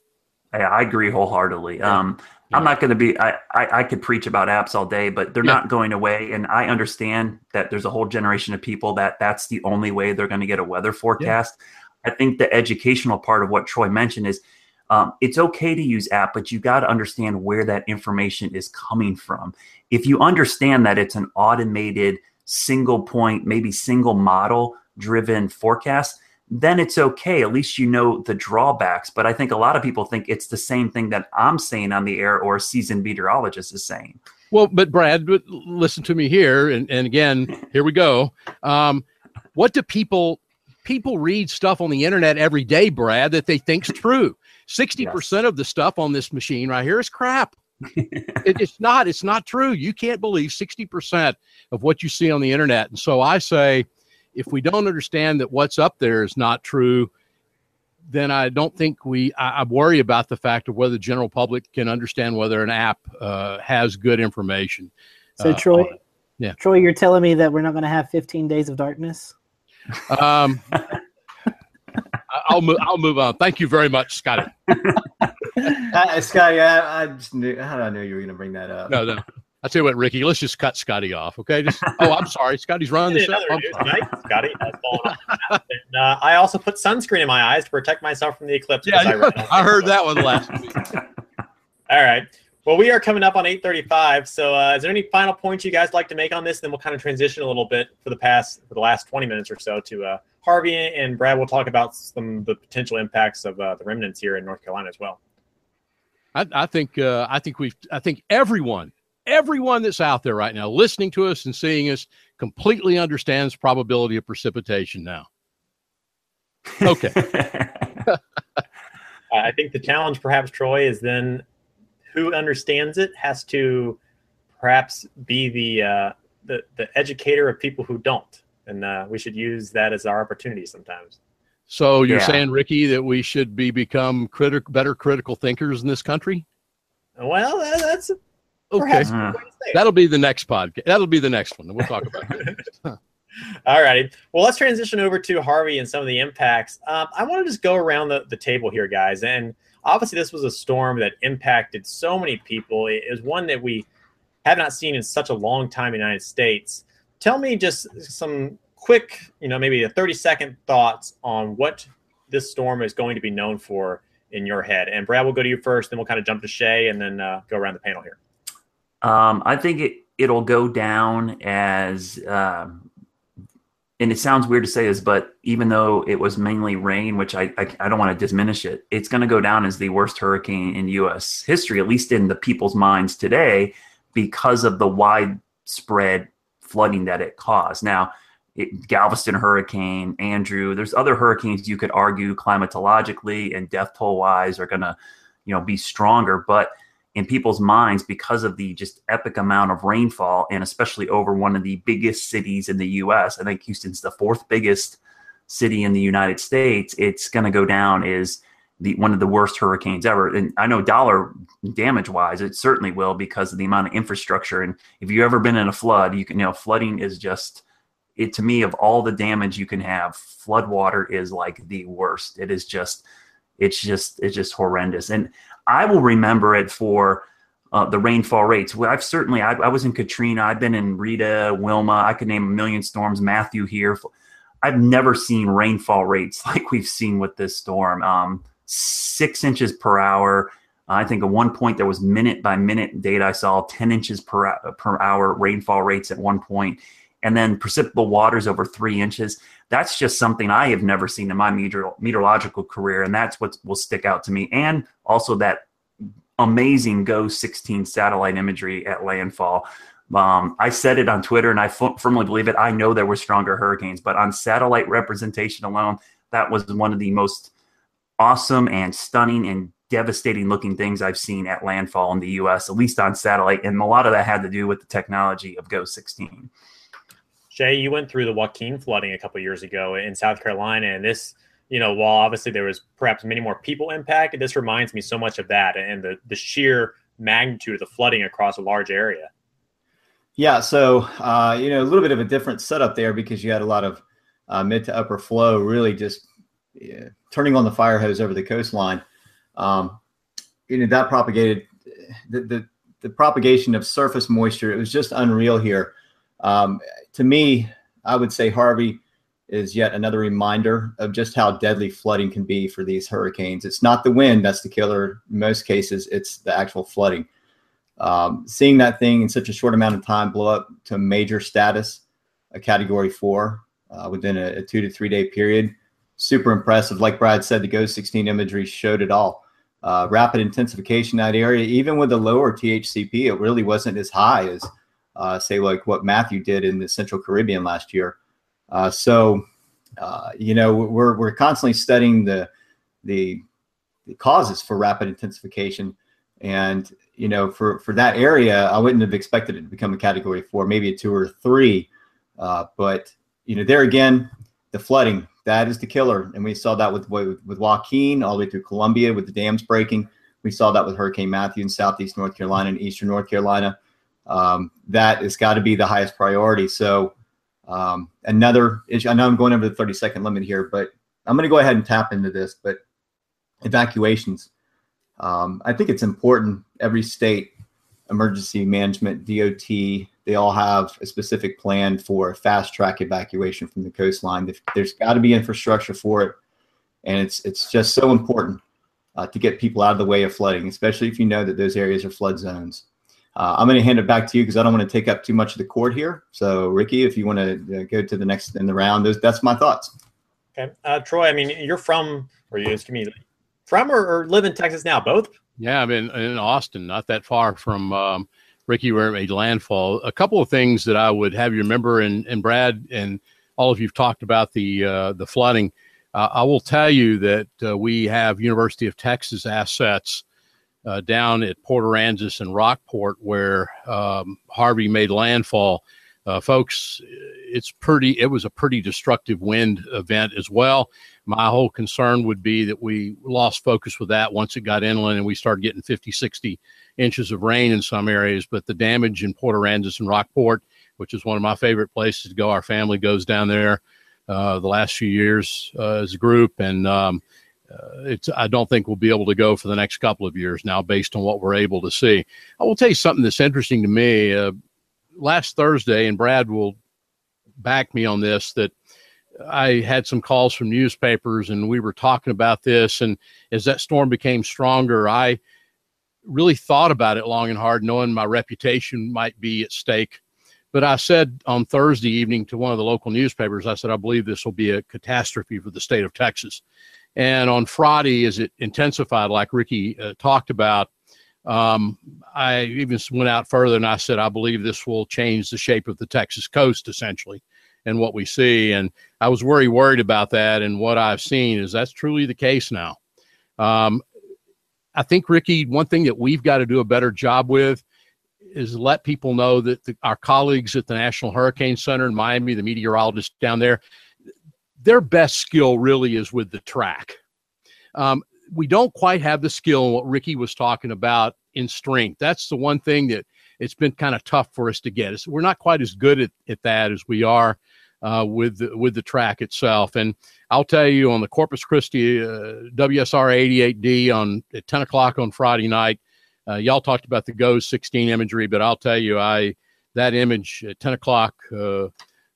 I, I agree wholeheartedly. Um, I'm not going to be. I, I, I could preach about apps all day, but they're Yeah. not going away. And I understand that there's a whole generation of people that that's the only way they're going to get a weather forecast. I think the educational part of what Troy mentioned is um, it's okay to use app, but you got to understand where that information is coming from. If you understand that it's an automated, single point, maybe single model driven forecast, then it's okay. At least you know the drawbacks. But I think a lot of people think it's the same thing that I'm saying on the air or a seasoned meteorologist is saying. Well, but Brad, listen to me here, and, and again, here we go. Um, what do people people read stuff on the internet every day, Brad, that they think's true? Sixty percent of the stuff on this machine right here is crap. it, it's not. It's not true. You can't believe sixty percent of what you see on the internet. And so I say, if we don't understand that what's up there is not true, then I don't think we. I, I worry about the fact of whether the general public can understand whether an app uh, has good information. So uh, Troy, yeah. Troy, you're telling me that we're not going to have 15 days of darkness? Um, I- I'll move. I'll move on. Thank you very much, Scotty. Uh, Scotty, I, I just knew. How did I know you were going to bring that up? No, no. I tell you what, Ricky. Let's just cut Scotty off, okay? Just. Oh, I'm sorry. Scotty's running the In show. other I'm news sorry. tonight, Scotty has fallen off. And, uh, I also put sunscreen in my eyes to protect myself from the eclipse. Yeah, ran I heard that one last week. All right. Well, we are coming up on 8:35. So, uh, is there any final points you guys like to make on this? Then we'll kind of transition a little bit for the past for the last 20 minutes or so to uh, Harvey and Brad. We'll talk about some of the potential impacts of uh, the remnants here in North Carolina as well. I, I think. Uh, I think we've. I think everyone, everyone that's out there right now, listening to us and seeing us, completely understands probability of precipitation now. Okay. I think the challenge, perhaps, Troy, is then who understands it has to perhaps be the uh, the, the educator of people who don't, and uh, we should use that as our opportunity sometimes. So you're Yeah. saying, Ricky, that we should be become critic, better critical thinkers in this country? Well, that- that's Okay. Uh, good way to say it. That'll be the next podcast. That'll be the next one. We'll talk about it. All righty. Well, let's transition over to Harvey and some of the impacts. Um, I want to just go around the, the table here, guys. And obviously, this was a storm that impacted so many people. It is one that we have not seen in such a long time in the United States. Tell me just some quick, you know, maybe a 30 second thoughts on what this storm is going to be known for in your head. And Brad, we'll go to you first, then we'll kind of jump to Shay and then uh, go around the panel here. Um, I think it it'll go down as, um, and it sounds weird to say this, but even though it was mainly rain, which I I, I don't want to diminish it, it's going to go down as the worst hurricane in U.S. history, at least in the people's minds today, because of the widespread flooding that it caused. Now, it, Galveston hurricane, Andrew, there's other hurricanes you could argue climatologically and death toll wise are going to, you know, be stronger, but in people's minds because of the just epic amount of rainfall and especially over one of the biggest cities in the US. I think Houston's the fourth biggest city in the United States. It's going to go down as the one of the worst hurricanes ever. And I know dollar damage wise, it certainly will because of the amount of infrastructure. And if you've ever been in a flood, you can you know flooding is just it to me of all the damage you can have. Flood water is like the worst. It is just it's just it's just horrendous. And I will remember it for uh, the rainfall rates. Well, I've certainly I, I was in Katrina. I've been in Rita, Wilma. I could name a million storms. Matthew here. I've never seen rainfall rates like we've seen with this storm. Um, six inches per hour. I think at one point there was minute by minute data I saw 10 inches per, per hour rainfall rates at one point, and then precipitable waters over three inches. That's just something I have never seen in my meteor, meteorological career, and that's what will stick out to me. And also that amazing GOES 16 satellite imagery at landfall. Um, I said it on Twitter, and I f- firmly believe it. I know there were stronger hurricanes, but on satellite representation alone, that was one of the most awesome and stunning and devastating looking things I've seen at landfall in the U.S., at least on satellite. And a lot of that had to do with the technology of GOES 16. Shay, you went through the Joaquin flooding a couple years ago in South Carolina, and this, you know, while obviously there was perhaps many more people impacted, this reminds me so much of that and the the sheer magnitude of the flooding across a large area. Yeah, so uh, you know a little bit of a different setup there because you had a lot of uh, mid to upper flow really just yeah, turning on the fire hose over the coastline. Um, you know that propagated the, the, the propagation of surface moisture. It was just unreal here. Um, to me, I would say Harvey is yet another reminder of just how deadly flooding can be for these hurricanes. It's not the wind that's the killer. In most cases, it's the actual flooding. Um, seeing that thing in such a short amount of time blow up to major status, a category four, uh, within a, a, two to three day period, super impressive. Like Brad said, the GOES 16 imagery showed it all. Uh, rapid intensification in that area, even with the lower TCHP, it really wasn't as high as, uh, say, like what Matthew did in the Central Caribbean last year. Uh, so, uh, you know, we're we're constantly studying the, the the causes for rapid intensification, and you know, for for that area, I wouldn't have expected it to become a category four, maybe a two or three. Uh, but you know, there again, the flooding that is the killer, and we saw that with with, with Joaquin all the way through Columbia with the dams breaking. We saw that with Hurricane Matthew in Southeast North Carolina and Eastern North Carolina. Um, that has got to be the highest priority. So um, another issue. I know I'm going over the 30 second limit here, but I'm going to go ahead and tap into this. But evacuations. Um, I think it's important. Every state emergency management, DOT, they all have a specific plan for fast track evacuation from the coastline. There's got to be infrastructure for it, and it's it's just so important uh, to get people out of the way of flooding, especially if you know that those areas are flood zones. Uh, I'm going to hand it back to you because I don't want to take up too much of the court here. So, Ricky, if you want to uh, go to the next in the round, those, that's my thoughts. Okay, uh, Troy. I mean, you're from, or you excuse me, from or, or, live in Texas now? Both. Yeah, I'm in, in Austin, not that far from um, Ricky, where it made landfall. A couple of things that I would have you remember, and, and Brad and all of you've talked about the uh, the flooding. Uh, I will tell you that uh, we have University of Texas assets uh, down at Port Aransas and Rockport, where um, Harvey made landfall. Uh, folks, it's pretty. It was a pretty destructive wind event as well. My whole concern would be that we lost focus with that once it got inland and we started getting 50, 60 inches of rain in some areas. But the damage in Port Aransas and Rockport, which is one of my favorite places to go, our family goes down there uh, the last few years uh, as a group, and um, it's I don't think we'll be able to go for the next couple of years now, based on what we're able to see. I will tell you something that's interesting to me. Uh, last Thursday, and Brad will back me on this that. I had some calls from newspapers and we were talking about this. And as that storm became stronger, I really thought about it long and hard, knowing my reputation might be at stake. But I said on Thursday evening to one of the local newspapers, I said, I believe this will be a catastrophe for the state of Texas. And on Friday, as it intensified, like Ricky uh, talked about, um, I even went out further and I said, I believe this will change the shape of the Texas coast essentially and what we see. And I was very worried about that. And what I've seen is that's truly the case now. Um, I think, Ricky, one thing that we've got to do a better job with is let people know that the, our colleagues at the National Hurricane Center in Miami, the meteorologists down there, their best skill really is with the track. Um, we don't quite have the skill what Ricky was talking about in strength. That's the one thing that it's been kind of tough for us to get. It's, we're not quite as good at, at that as we are uh, with the, with the track itself. And I'll tell you on the Corpus Christi uh, WSR 88D on at 10 o'clock on Friday night. Uh, y'all talked about the GOES 16 imagery, but I'll tell you, I that image at 10 o'clock uh,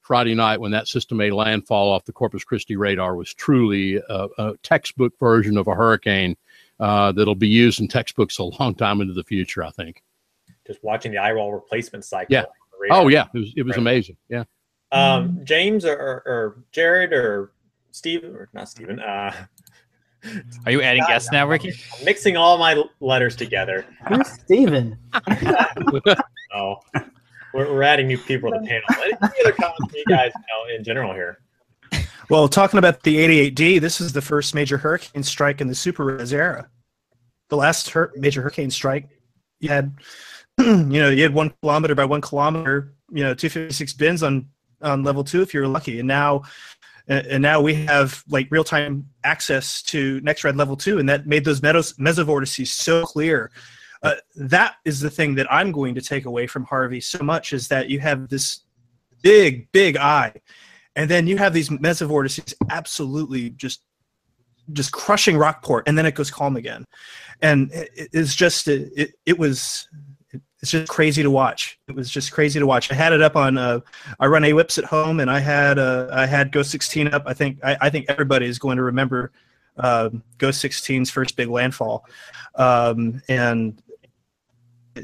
Friday night when that system made landfall off the Corpus Christi radar was truly a, a textbook version of a hurricane uh, that'll be used in textbooks a long time into the future. I think. Just watching the eye wall replacement cycle. Yeah. Oh yeah, it was it was right. amazing. Yeah. Um, James or, or, or, Jared or Steve or not Steven. Uh, Are you adding guests now, Ricky? I'm mixing all my letters together. Who's Steven? oh, we're, we're adding new people to the panel. Any other comments you guys know in general here? Well, talking about the 88D, this is the first major hurricane strike in the super res era. The last hur- major hurricane strike, you had, you know, you had one kilometer by one kilometer, you know, 256 bins on on level two if you're lucky, and now and now we have like real time access to NexRad level two, and that made those mesos- mesovortices so clear. Uh, that is the thing that I'm going to take away from Harvey so much is that you have this big, big eye, and then you have these mesovortices absolutely just just crushing Rockport, and then it goes calm again, and it, it's just it, it, was it's just crazy to watch. It was just crazy to watch. I had it up on. Uh, I run AWIPS at home, and I had uh, I had GOES 16 up. I think I, I think everybody is going to remember uh, GOES 16's first big landfall, um, and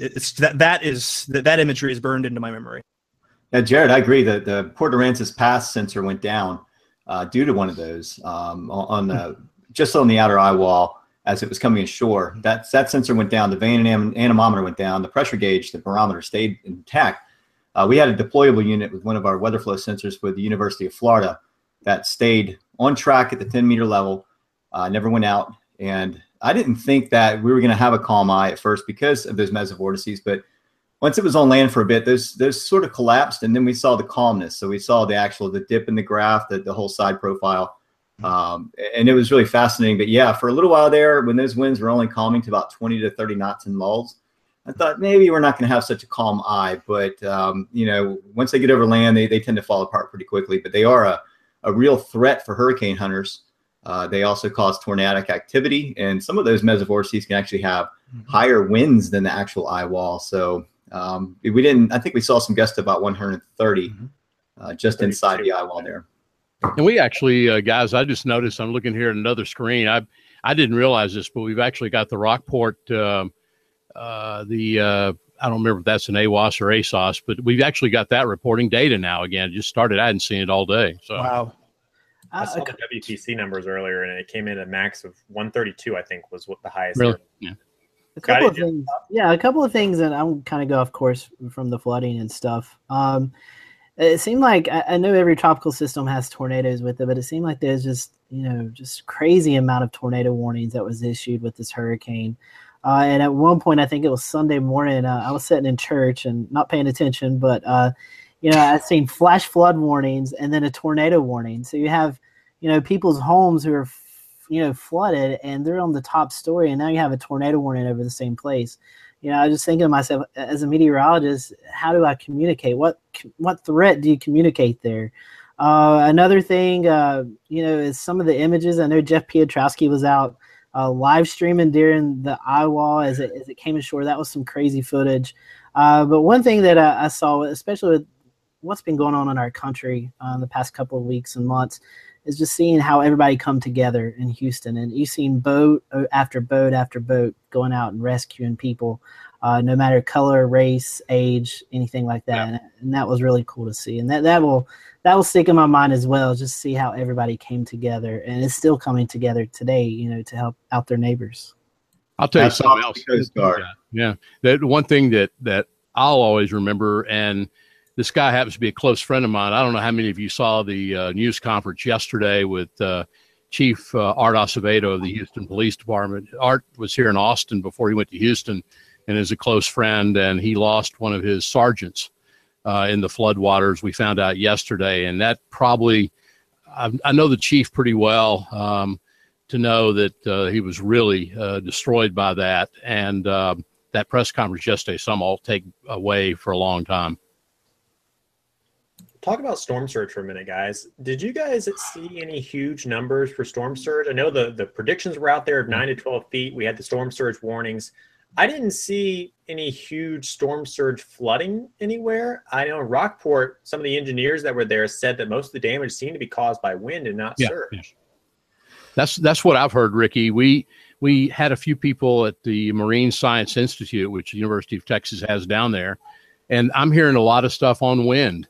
it's that that is that that imagery is burned into my memory. Yeah, Jared, I agree that the Port Aransas pass sensor went down uh, due to one of those um, on the just on the outer eye wall as it was coming ashore. That that sensor went down. The vane and anemometer went down. The pressure gauge, the barometer stayed intact. Uh, we had a deployable unit with one of our weather flow sensors with the University of Florida that stayed on track at the 10 meter level, uh, never went out. And I didn't think that we were going to have a calm eye at first because of those mesovortices, but once it was on land for a bit, those those sort of collapsed, and then we saw the calmness. So we saw the actual the dip in the graph, the, the whole side profile, um, and it was really fascinating. But yeah, for a little while there, when those winds were only calming to about 20 to 30 knots in lulls, I thought maybe we're not going to have such a calm eye. But um, you know, once they get over land, they, they tend to fall apart pretty quickly. But they are a, a real threat for hurricane hunters. Uh, they also cause tornadic activity, and some of those mesovortices can actually have mm-hmm. higher winds than the actual eye wall. So um, we didn't. I think we saw some gusts about 130 mm-hmm. uh, just inside the eye wall there. And we actually, uh, guys, I just noticed. I'm looking here at another screen. I I didn't realize this, but we've actually got the Rockport, um, uh, the uh, I don't remember if that's an AWOS or ASOS, but we've actually got that reporting data now. Again, it just started. I hadn't seen it all day. So wow. I saw the WPC numbers earlier, and it came in at a max of 132. I think was what the highest. Really? Yeah. A couple of things. Yeah, a couple of things, and I'm kind of go off course from the flooding and stuff. Um, it seemed like I, I, know every tropical system has tornadoes with it, but it seemed like there's just you know just crazy amount of tornado warnings that was issued with this hurricane. Uh, and at one point, I think it was Sunday morning, uh, I was sitting in church and not paying attention, but uh, you know I seen flash flood warnings and then a tornado warning. So you have you know people's homes who are you know flooded and they're on the top story and now you have a tornado warning over the same place. You know i was just thinking to myself as a meteorologist how do i communicate? What what threat do you communicate there? Uh, another thing uh, you know is some of the images. I know jeff piotrowski was out uh, live streaming during the eye wall as it, as it came ashore. That was some crazy footage. Uh, but one thing that I, I, saw especially with what's been going on in our country uh, in the past couple of weeks and months is just seeing how everybody come together in Houston, and you've seen boat uh, after boat after boat going out and rescuing people, uh, no matter color, race, age, anything like that, yeah. and, and, that was really cool to see, and that that will that will stick in my mind as well. Just see how everybody came together, and it's still coming together today, you know, to help out their neighbors. I'll tell That's you something else. Yeah, yeah, that one thing that that I'll always remember and this guy happens to be a close friend of mine. I don't know how many of you saw the uh, news conference yesterday with uh, Chief uh, Art Acevedo of the Houston Police Department. Art was here in Austin before he went to Houston and is a close friend, and he lost one of his sergeants uh, in the floodwaters. We found out yesterday, and that probably, I, I know the chief pretty well um, to know that uh, he was really uh, destroyed by that. And um, that press conference yesterday, some I'll take away for a long time talk about storm surge for a minute, guys. Did you guys see any huge numbers for storm surge? I know the the predictions were out there of nine to twelve feet. We had the storm surge warnings. I didn't see any huge storm surge flooding anywhere. I know Rockport, some of the engineers that were there said that most of the damage seemed to be caused by wind and not yeah, surge. Yeah. That's that's what I've heard, Ricky. We we had a few people at the Marine Science Institute, which the University of Texas has down there, and I'm hearing a lot of stuff on wind.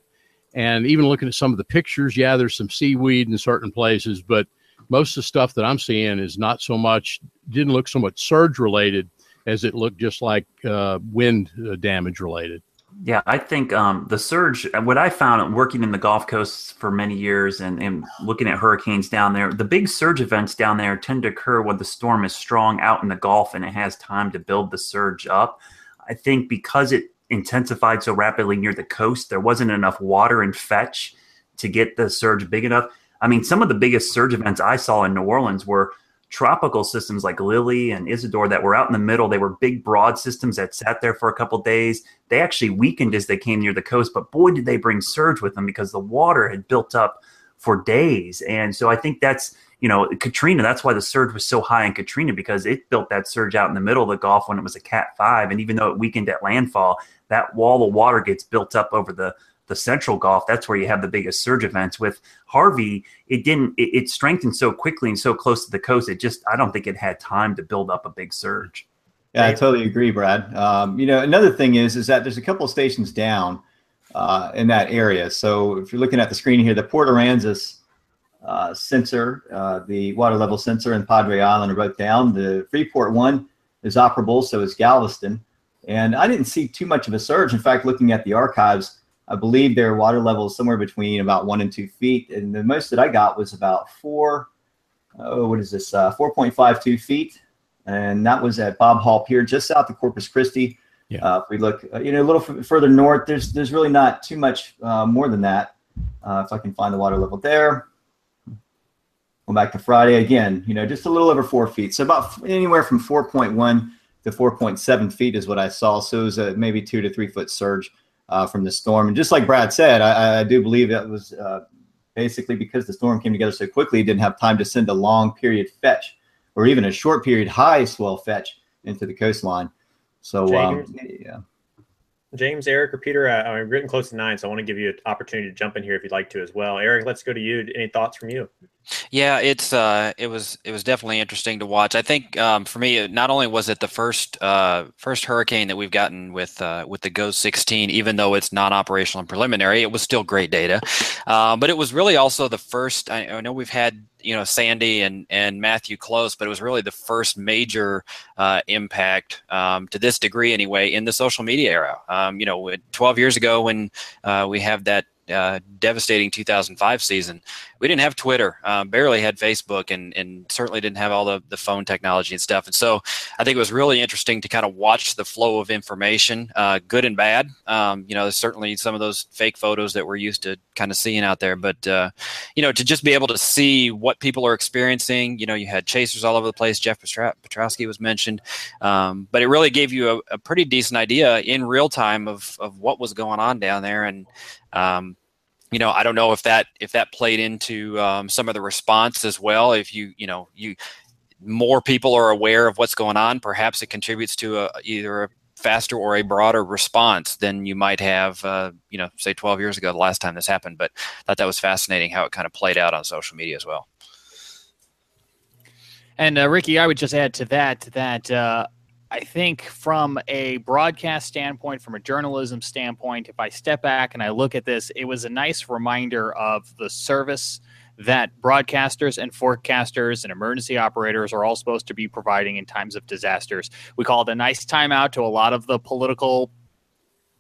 And even looking at some of the pictures, yeah, there's some seaweed in certain places, but most of the stuff that I'm seeing is not so much, didn't look so much surge related as it looked just like uh, wind uh, damage related. Yeah, I think um, the surge, what I found working in the Gulf Coast for many years and, and looking at hurricanes down there, the big surge events down there tend to occur when the storm is strong out in the Gulf and it has time to build the surge up. I think because it intensified so rapidly near the coast, there wasn't enough water and fetch to get the surge big enough. I mean, some of the biggest surge events I saw in New Orleans were tropical systems like Lili and Isidore that were out in the middle. They were big, broad systems that sat there for a couple days. They actually weakened as they came near the coast, but boy, did they bring surge with them because the water had built up for days. And so I think that's you know, Katrina, that's why the surge was so high in Katrina because it built that surge out in the middle of the Gulf when it was a Cat 5. And even though it weakened at landfall, that wall of water gets built up over the, the central Gulf. That's where you have the biggest surge events. With Harvey, it didn't, it, it strengthened so quickly and so close to the coast. It just, I don't think it had time to build up a big surge. Yeah, I totally agree, Brad. Um, you know, another thing is, is that there's a couple stations down uh, in that area. So if you're looking at the screen here, the Port Aransas uh, sensor, uh, the water level sensor in Padre Island are both down. The Freeport one is operable, so is Galveston. And I didn't see too much of a surge. In fact, looking at the archives, I believe their water level is somewhere between about one and two feet. And the most that I got was about four, oh, what is this, uh, 4.52 feet. And that was at Bob Hall Pier, just south of Corpus Christi. Yeah. Uh, if we look, uh, you know, a little f- further north, there's there's really not too much uh, more than that. Uh, if I can find the water level there, Going back to Friday again, you know, just a little over four feet. So about anywhere from 4.1 to 4.7 feet is what I saw. So it was a maybe two to three foot surge uh, from the storm. And just like Brad said, I, I do believe that was uh, basically because the storm came together so quickly, it didn't have time to send a long period fetch or even a short period high swell fetch into the coastline. So, um, yeah. James, Eric, or Peter, uh, I'm written close to nine, so I want to give you an opportunity to jump in here if you'd like to as well. Eric, let's go to you. Any thoughts from you? Yeah, it's uh, it was it was definitely interesting to watch. I think um, for me, not only was it the first uh, first hurricane that we've gotten with uh, with the GOES 16, even though it's non-operational and preliminary, it was still great data. Uh, but it was really also the first. I, I, know we've had you know Sandy and and Matthew close, but it was really the first major uh, impact um, to this degree anyway in the social media era. Um, you know, 12 years ago when uh, we have that uh, devastating 2005 season, we didn't have Twitter, um, barely had Facebook, and and certainly didn't have all the, the phone technology and stuff. And so I think it was really interesting to kind of watch the flow of information, uh, good and bad. Um, you know, there's certainly some of those fake photos that we're used to kind of seeing out there, but uh, you know, to just be able to see what people are experiencing. You know, you had chasers all over the place. Jeff Piotrowski was mentioned, um, but it really gave you a, a pretty decent idea in real time of of what was going on down there and um, you know, I don't know if that if that played into um, some of the response as well. If you you know you more people are aware of what's going on, perhaps it contributes to a, either a faster or a broader response than you might have, uh, you know, say 12 years ago, the last time this happened. But I thought that was fascinating how it kind of played out on social media as well. And uh, Ricky, I would just add to that that uh, I think from a broadcast standpoint, from a journalism standpoint, if I step back and I look at this, it was a nice reminder of the service that broadcasters and forecasters and emergency operators are all supposed to be providing in times of disasters. We call it a nice timeout to a lot of the political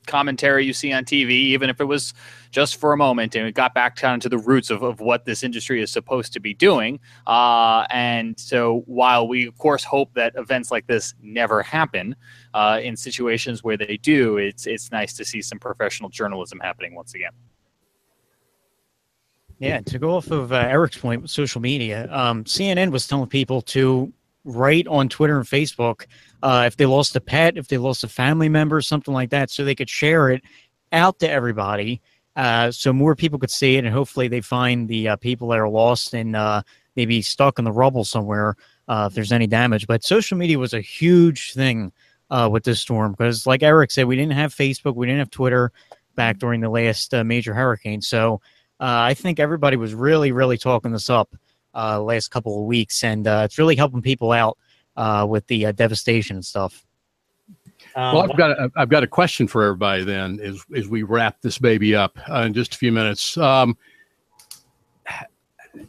commentary you see on TV, even if it was just for a moment, and it got back down to the roots of, of what this industry is supposed to be doing. Uh, and so, while we, of course, hope that events like this never happen, uh, in situations where they do, it's it's nice to see some professional journalism happening once again. Yeah, to go off of uh, Eric's point with social media, um, CNN was telling people to write on Twitter and Facebook uh, if they lost a pet, if they lost a family member, something like that, so they could share it out to everybody, uh, so more people could see it, and hopefully they find the uh, people that are lost and uh, maybe stuck in the rubble somewhere uh, if there's any damage. But social media was a huge thing uh, with this storm because, like Eric said, we didn't have Facebook, we didn't have Twitter back during the last major hurricane, so I think everybody was really, really talking this up last couple of weeks, and it's really helping people out uh, with the uh, devastation and stuff. Um, well, I've got a, I've got a question for everybody. Then, as as we wrap this baby up uh, in just a few minutes, um,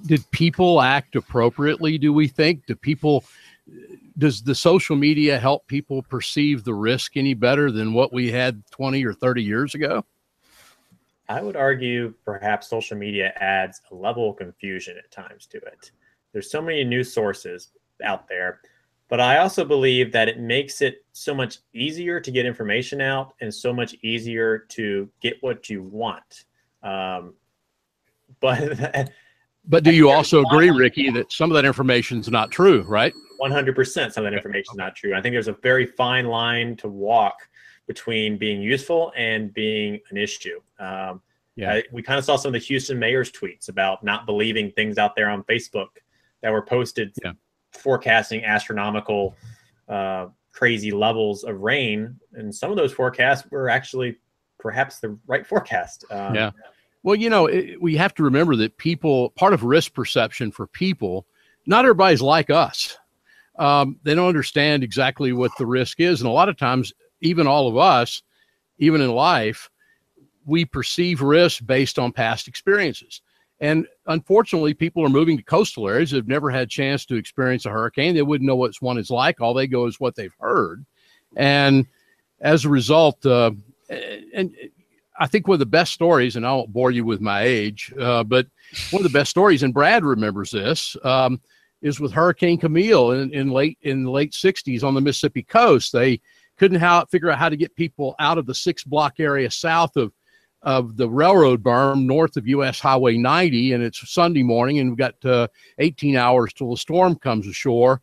did people act appropriately? Do we think? Do people? Does the social media help people perceive the risk any better than what we had twenty or thirty years ago? I would argue perhaps social media adds a level of confusion at times to it. There's so many news sources out there but I also believe that it makes it so much easier to get information out and so much easier to get what you want. Um, but But do you also agree, Ricky, that some of that information is not true, right? 100% some of that information is not true. I think there's a very fine line to walk between being useful and being an issue. Um, yeah, I, we kind of saw some of the Houston mayor's tweets about not believing things out there on Facebook that were posted yeah. Forecasting astronomical, uh, crazy levels of rain, and some of those forecasts were actually perhaps the right forecast. Um, yeah. Well, you know, it, we have to remember that people, part of risk perception for people, not everybody's like us. Um, they don't understand exactly what the risk is. And a lot of times, even all of us, even in life, we perceive risk based on past experiences. And unfortunately, people are moving to coastal areas that have never had a chance to experience a hurricane. They wouldn't know what one is like. All they go is what they've heard. And as a result, uh, and I think one of the best stories, and I won't bore you with my age, uh, but one of the best stories, and Brad remembers this, um, is with Hurricane Camille in, in late in the late '60s on the Mississippi coast. They couldn't how, figure out how to get people out of the six block area south of of the railroad berm north of U.S. Highway 90, and it's Sunday morning, and we've got uh, 18 hours till the storm comes ashore,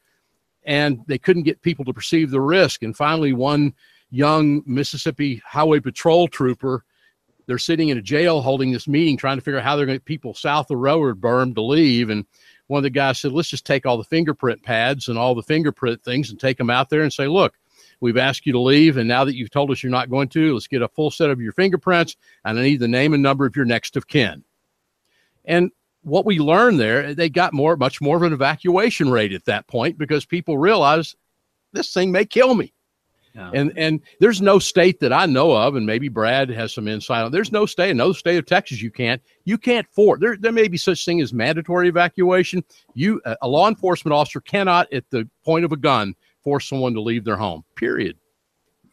and they couldn't get people to perceive the risk. And finally, one young Mississippi Highway Patrol trooper, they're sitting in a jail holding this meeting, trying to figure out how they're going to get people south of the railroad berm to leave, and one of the guys said, let's just take all the fingerprint pads and all the fingerprint things and take them out there and say, look, we've asked you to leave. And now that you've told us you're not going to, let's get a full set of your fingerprints. And I need the name and number of your next of kin. And what we learned there, they got more, much more of an evacuation rate at that point because people realized this thing may kill me. Yeah. And and there's no state that I know of, and maybe Brad has some insight on. There's no state, no state of Texas you can't you can't force. There there may be such thing as mandatory evacuation. You a law enforcement officer cannot, at the point of a gun, force someone to leave their home. Period.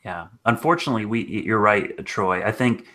Yeah, unfortunately, we you're right, Troy. I think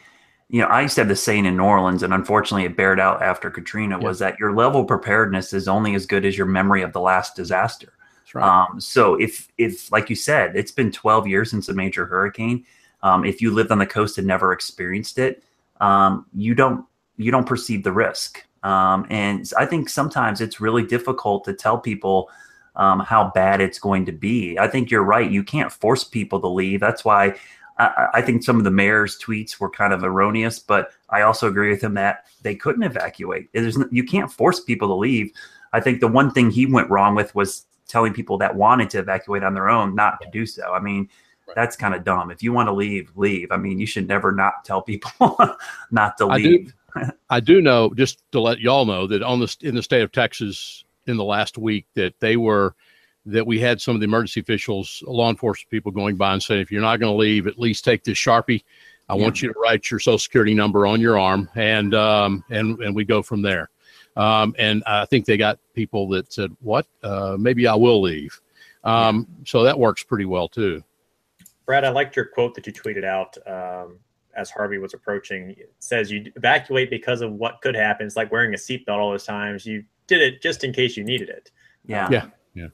you know, I used to have the saying in New Orleans, and unfortunately, it bared out after Katrina. Yeah. Was that your level of preparedness is only as good as your memory of the last disaster. Right. Um, so if if like you said, it's been 12 years since a major hurricane. Um, if you lived on the coast and never experienced it, um, you don't you don't perceive the risk. Um, and I think sometimes it's really difficult to tell people um, how bad it's going to be. I think you're right. You can't force people to leave. That's why I, I think some of the mayor's tweets were kind of erroneous. But I also agree with him that they couldn't evacuate. There's, you can't force people to leave. I think the one thing he went wrong with was telling people that wanted to evacuate on their own not to do so. I mean, right. that's kind of dumb. If you want to leave, leave. I mean, you should never not tell people not to leave. I do, I do know, just to let y'all know, that on the in the state of Texas in the last week, that they were that we had some of the emergency officials, law enforcement people going by and saying, if you're not going to leave, at least take this sharpie. I yeah. want you to write your social security number on your arm, and um, and and we go from there. Um, and I think they got people that said, "What? Uh, maybe I will leave." Um. So that works pretty well too. Brad, I liked your quote that you tweeted out um, as Harvey was approaching. It says you evacuate because of what could happen. It's like wearing a seatbelt all those times. You did it just in case you needed it. Yeah. Yeah. Yeah.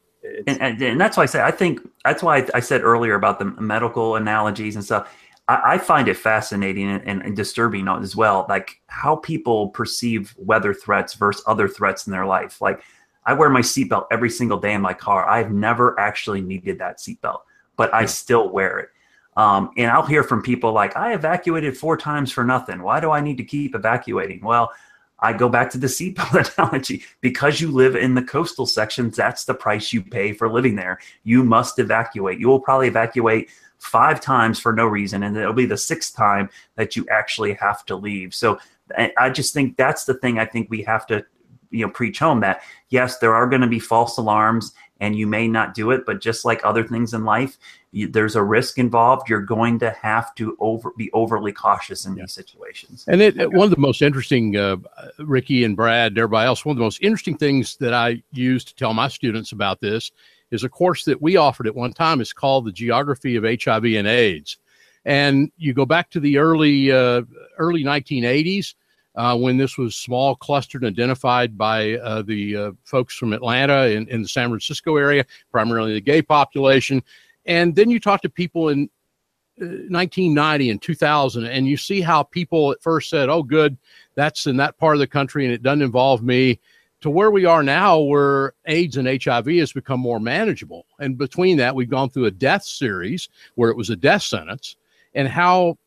And, and, and, that's why I say I think that's why I said earlier about the medical analogies and stuff. I, I find it fascinating and, and, disturbing as well, like how people perceive weather threats versus other threats in their life. Like I wear my seatbelt every single day in my car. I've never actually needed that seatbelt, but I still wear it. Um, and I'll hear from people like, I evacuated four times for nothing. Why do I need to keep evacuating? Well, I go back to the seatbelt analogy. Because you live in the coastal sections, that's the price you pay for living there. You must evacuate. You will probably evacuate five times for no reason, and it'll be the sixth time that you actually have to leave. So I just think that's the thing I think we have to you know preach home that yes there are going to be false alarms and you may not do it but just like other things in life you, there's a risk involved you're going to have to over be overly cautious in yeah. these situations and it, one of the most interesting uh, ricky and brad and everybody else one of the most interesting things that i use to tell my students about this is a course that we offered at one time. It's called the Geography of HIV and AIDS, and you go back to the early uh, early 1980s. Uh, when this was small, clustered, and identified by uh, the uh, folks from Atlanta in, in the San Francisco area, primarily the gay population. And then you talk to people in 1990 uh, and 2000, and you see how people at first said, "Oh, good, that's in that part of the country, and it doesn't involve me." to where we are now, where AIDS and HIV has become more manageable. And between that, we've gone through a death series where it was a death sentence, and how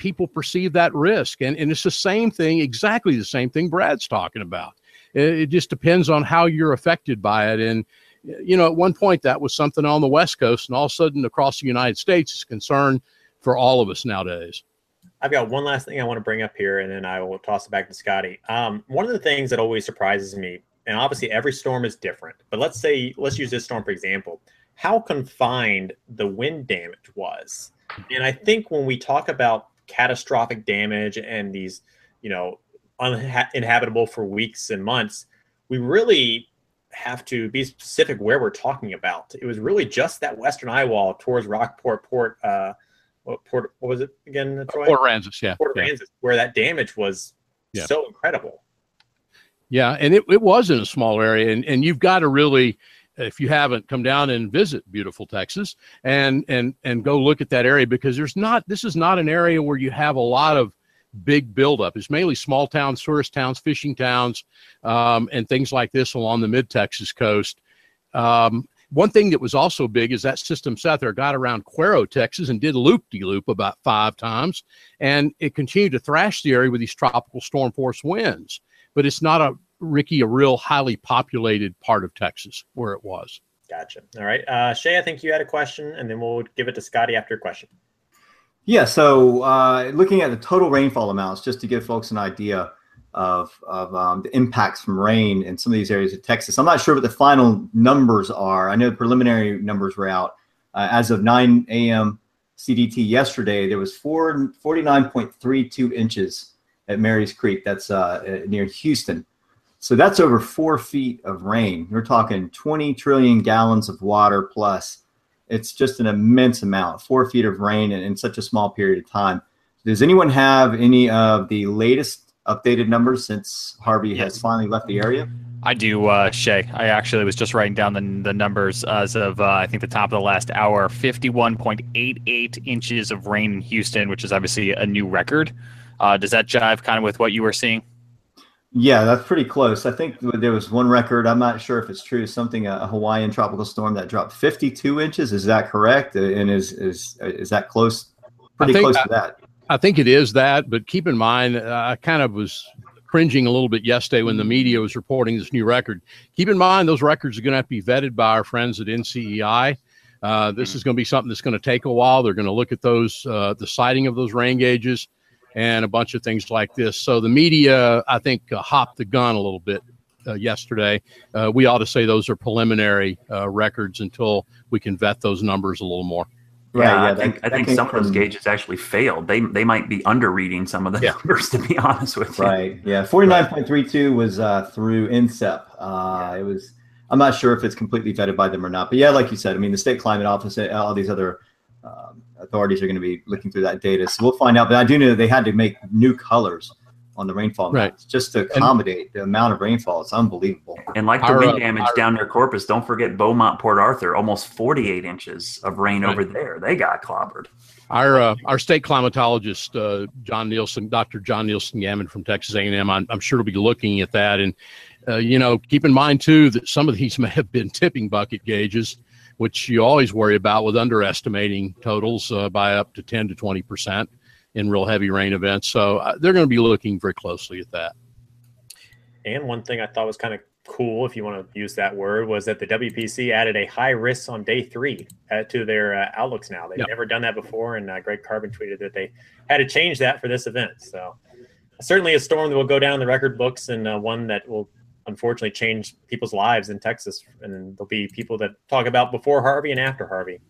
people perceive that risk. And, and it's the same thing, exactly the same thing Brad's talking about. It, it just depends on how you're affected by it. And, you know, at one point that was something on the West Coast, and all of a sudden across the United States is a concern for all of us nowadays. I've got one last thing I want to bring up here, and then I will toss it back to Scotty. Um, one of the things that always surprises me, and obviously every storm is different, but let's say, let's use this storm for example, how confined the wind damage was. And I think when we talk about catastrophic damage and these, you know, uninhabitable for weeks and months, we really have to be specific where we're talking about. It was really just that western eye wall towards Rockport Port. Uh, what, Port, what was it again? Troy? Port Aransas, yeah. Port Aransas, yeah. where that damage was yeah. so incredible. Yeah, and it, it was in a small area, and, and you've got to really, if you haven't, come down and visit beautiful Texas and and and go look at that area because there's not this is not an area where you have a lot of big buildup. It's mainly small towns, tourist towns, fishing towns, um, and things like this along the mid Texas coast. Um, one thing that was also big is that system sat there, got around Cuero, Texas, and did loop de loop about five times. And it continued to thrash the area with these tropical storm force winds. But it's not a, Ricky, a real highly populated part of Texas where it was. Gotcha. All right. Uh, Shay, I think you had a question, and then we'll give it to Scotty after your question. Yeah. So uh, looking at the total rainfall amounts, just to give folks an idea, of, of um, the impacts from rain in some of these areas of Texas. I'm not sure what the final numbers are. I know the preliminary numbers were out. Uh, as of 9 a.m. CDT yesterday, there was four, 49.32 inches at Mary's Creek. That's uh, near Houston. So that's over four feet of rain. We're talking 20 trillion gallons of water plus. It's just an immense amount, four feet of rain in, in such a small period of time. Does anyone have any of the latest updated numbers since Harvey yes. has finally left the area? I do, uh, Shay. I actually was just writing down the, the numbers as of, uh, I think, the top of the last hour 51.88 inches of rain in Houston, which is obviously a new record. Uh, does that jive kind of with what you were seeing? Yeah, that's pretty close. I think there was one record. I'm not sure if it's true. Something a Hawaiian tropical storm that dropped 52 inches. Is that correct? And is is is that close? Pretty close to that. I think it is that, but keep in mind, uh, I kind of was cringing a little bit yesterday when the media was reporting this new record. Keep in mind, those records are going to have to be vetted by our friends at NCEI. Uh, this is going to be something that's going to take a while. They're going to look at those, uh, the sighting of those rain gauges, and a bunch of things like this. So the media, I think, uh, hopped the gun a little bit uh, yesterday. Uh, we ought to say those are preliminary records until we can vet those numbers a little more. Right, yeah, yeah, I think that, I think some from, of those gauges actually failed. They they might be under reading some of the yeah. numbers, to be honest with you. Right. Yeah. Forty nine point three two was uh, through NCEP. Uh, it was. I'm not sure if it's completely vetted by them or not, but yeah, like you said, I mean, the state climate office, uh, all these other um, authorities are going to be looking through that data, so we'll find out. But I do know that they had to make new colors on the rainfall right. maps just to accommodate and, the amount of rainfall. It's unbelievable. And like the our, wind damage our, down near Corpus, don't forget Beaumont, Port Arthur, almost 48 inches of rain right. over there. They got clobbered. Our uh, our state climatologist, uh, John Nielsen, Dr. John Nielsen Gammon from Texas A&M, I'm, I'm sure will be looking at that. And, uh, you know, keep in mind, too, that some of these may have been tipping bucket gauges, which you always worry about with underestimating totals uh, by up to 10 to 20 percent in real heavy rain events. So uh, they're going to be looking very closely at that. And one thing I thought was kind of cool, if you want to use that word, was that the WPC added a high risk on day three uh, to their uh, outlooks now. They've yep. never done that before, and uh, Greg Carbin tweeted that they had to change that for this event. So certainly a storm that will go down the record books and uh, one that will unfortunately change people's lives in Texas. And there'll be people that talk about before Harvey and after Harvey.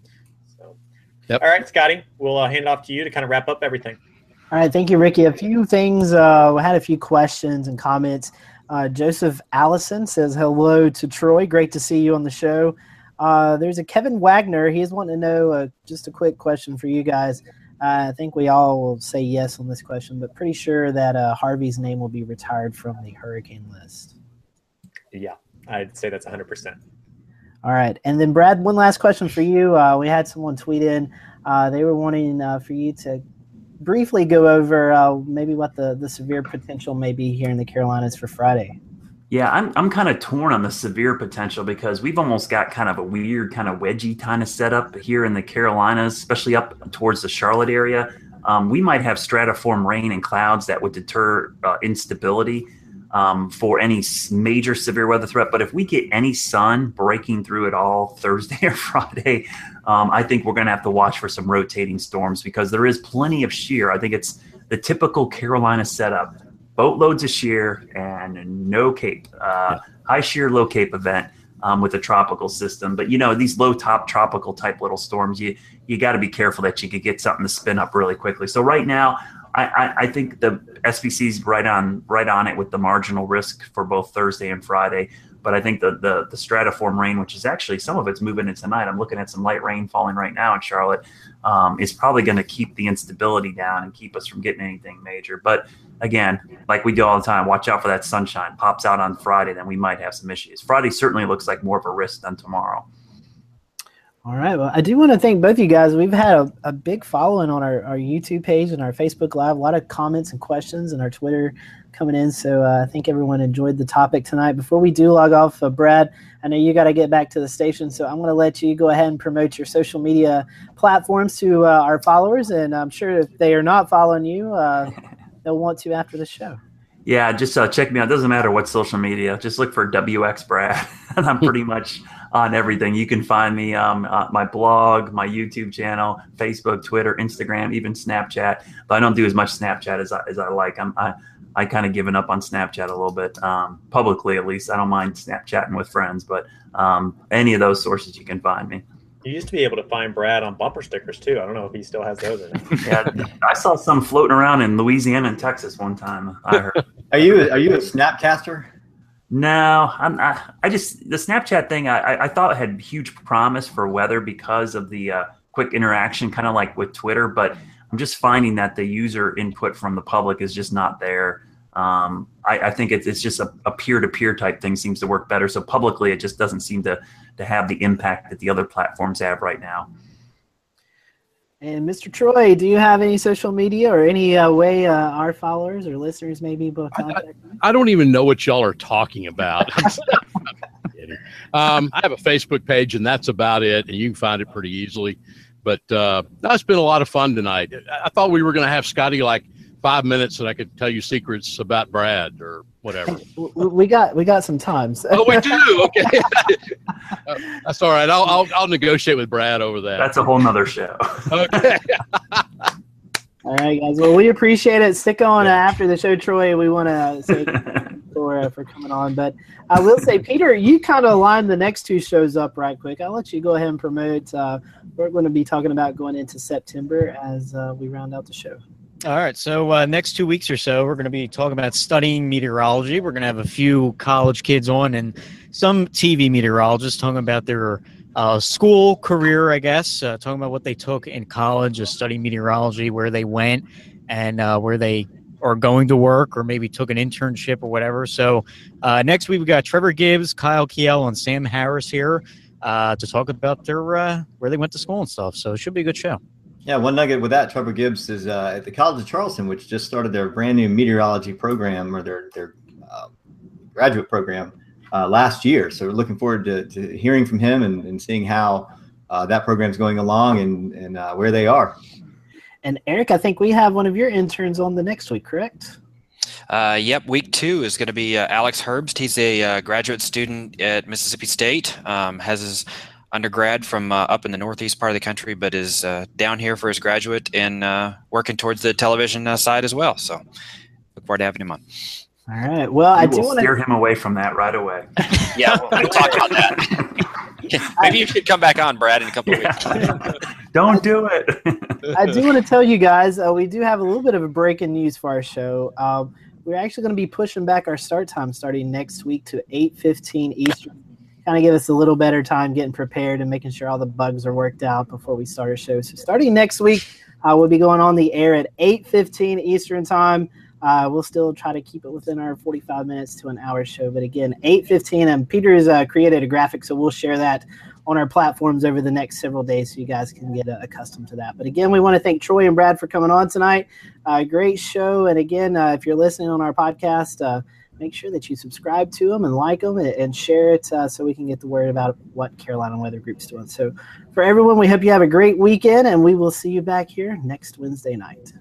Yep. All right, Scotty, we'll uh, hand it off to you to kind of wrap up everything. All right, thank you, Ricky. A few things. Uh, we had a few questions and comments. Uh, Joseph Allison says hello to Troy. Great to see you on the show. Uh, there's a Kevin Wagner. He's wanting to know uh, just a quick question for you guys. Uh, I think we all will say yes on this question, but pretty sure that uh, Harvey's name will be retired from the hurricane list. Yeah, I'd say that's 100%. All right. And then, Brad, one last question for you. Uh, we had someone tweet in. Uh, they were wanting uh, for you to briefly go over uh, maybe what the, the severe potential may be here in the Carolinas for Friday. Yeah, I'm I'm kind of torn on the severe potential because we've almost got kind of a weird kind of wedgie kind of setup here in the Carolinas, especially up towards the Charlotte area. Um, we might have stratiform rain and clouds that would deter uh, instability um, for any major severe weather threat. But if we get any sun breaking through at all Thursday or Friday, um, I think we're going to have to watch for some rotating storms because there is plenty of shear. I think it's the typical Carolina setup boatloads of shear and no cape, uh, yeah. high shear, low cape event um, with a tropical system. But you know, these low top tropical type little storms, you you got to be careful that you could get something to spin up really quickly. So right now, I, I, think the SPC's right on right on it with the marginal risk for both Thursday and Friday. But I think the, the the stratiform rain, which is actually some of it's moving into tonight. I'm looking at some light rain falling right now in Charlotte. Um, is probably going to keep the instability down and keep us from getting anything major. But again, like we do all the time, watch out for that sunshine. Pops out on Friday, then we might have some issues. Friday certainly looks like more of a risk than tomorrow. All right. Well, I do want to thank both of you guys. We've had a, a big following on our, our YouTube page and our Facebook Live. A lot of comments and questions, and our Twitter coming in. So uh, I think everyone enjoyed the topic tonight. Before we do log off, uh, Brad, I know you got to get back to the station, so I'm going to let you go ahead and promote your social media platforms to uh, our followers. And I'm sure if they are not following you, uh, they'll want to after the show. Yeah, just uh, check me out. It doesn't matter what social media. Just look for WX Brad, and I'm pretty much on everything. You can find me um, uh, my blog, my YouTube channel, Facebook, Twitter, Instagram, even Snapchat. But I don't do as much Snapchat as I, as I like. I'm I, I kind of given up on Snapchat a little bit um, publicly, at least. I don't mind Snapchatting with friends, but um, any of those sources you can find me. You used to be able to find Brad on bumper stickers too. I don't know if he still has those. yeah, I saw some floating around in Louisiana and Texas one time. I heard. are you are you a Snapcaster? No, I'm. I, I just the Snapchat thing. I, I thought had huge promise for weather because of the uh, quick interaction, kind of like with Twitter. But I'm just finding that the user input from the public is just not there. Um, I, I, think it's, it's just a peer to peer type thing seems to work better. So publicly, it just doesn't seem to to have the impact that the other platforms have right now. And Mr. Troy, do you have any social media or any uh, way uh, our followers or listeners may be able to contact you? I, I don't even know what y'all are talking about. um, I have a Facebook page, and that's about it. And you can find it pretty easily. But uh, that's been a lot of fun tonight. I thought we were going to have Scotty like five minutes, and I could tell you secrets about Brad or whatever. We got we got some time. So. Oh, we do. Okay, uh, that's all right. I'll, I'll I'll negotiate with Brad over that. That's a whole nother show. okay. all right, guys. Well, we appreciate it. Stick on uh, after the show, Troy. We want to say for uh, for coming on, but I will say, Peter, you kind of lined the next two shows up right quick. I'll let you go ahead and promote. Uh, we're going to be talking about going into September as uh, we round out the show. All right. So uh, next two weeks or so, we're going to be talking about studying meteorology. We're going to have a few college kids on and some TV meteorologists talking about their uh, school career, I guess, uh, talking about what they took in college to study meteorology, where they went, and uh, where they are going to work, or maybe took an internship or whatever. So uh, next week we got Trevor Gibbs, Kyle Kiel, and Sam Harris here uh, to talk about their where they went to school and stuff. So it should be a good show. Yeah, one nugget with that, Trevor Gibbs is uh, at the College of Charleston, which just started their brand new meteorology program or their their uh, graduate program uh, last year. So we're looking forward to, to hearing from him and, and seeing how uh, that program is going along and and uh, where they are. And Eric, I think we have one of your interns on the next week, correct? Uh, yep, week two is going to be uh, Alex Herbst. He's a uh, graduate student at Mississippi State. Um, has his undergrad from uh, up in the northeast part of the country, but is uh, down here for his graduate and uh, working towards the television uh, side as well. So look forward to having him on. All right. Well, we I do want to steer him away from that right away. yeah, we'll, we'll talk about that. Maybe you should come back on, Brad, in a couple of weeks. Don't do it. I do want to tell you guys uh, we do have a little bit of a breaking news for our show. Um, we're actually going to be pushing back our start time starting next week to 8:15 Eastern kind of give us a little better time getting prepared and making sure all the bugs are worked out before we start our show. So starting next week, uh, we'll be going on the air at 8.15 Eastern Time. Uh, we'll still try to keep it within our 45 minutes to an hour show. But again, 8.15, and Peter's uh, created a graphic, so we'll share that on our platforms over the next several days so you guys can get uh, accustomed to that. But again, we want to thank Troy and Brad for coming on tonight. Uh, great show. And again, uh, if you're listening on our podcast, uh, make sure that you subscribe to them and like them and, and share it uh, so we can get the word about what Carolina Weather Group's doing. So, for everyone, we hope you have a great weekend, and we will see you back here next Wednesday night.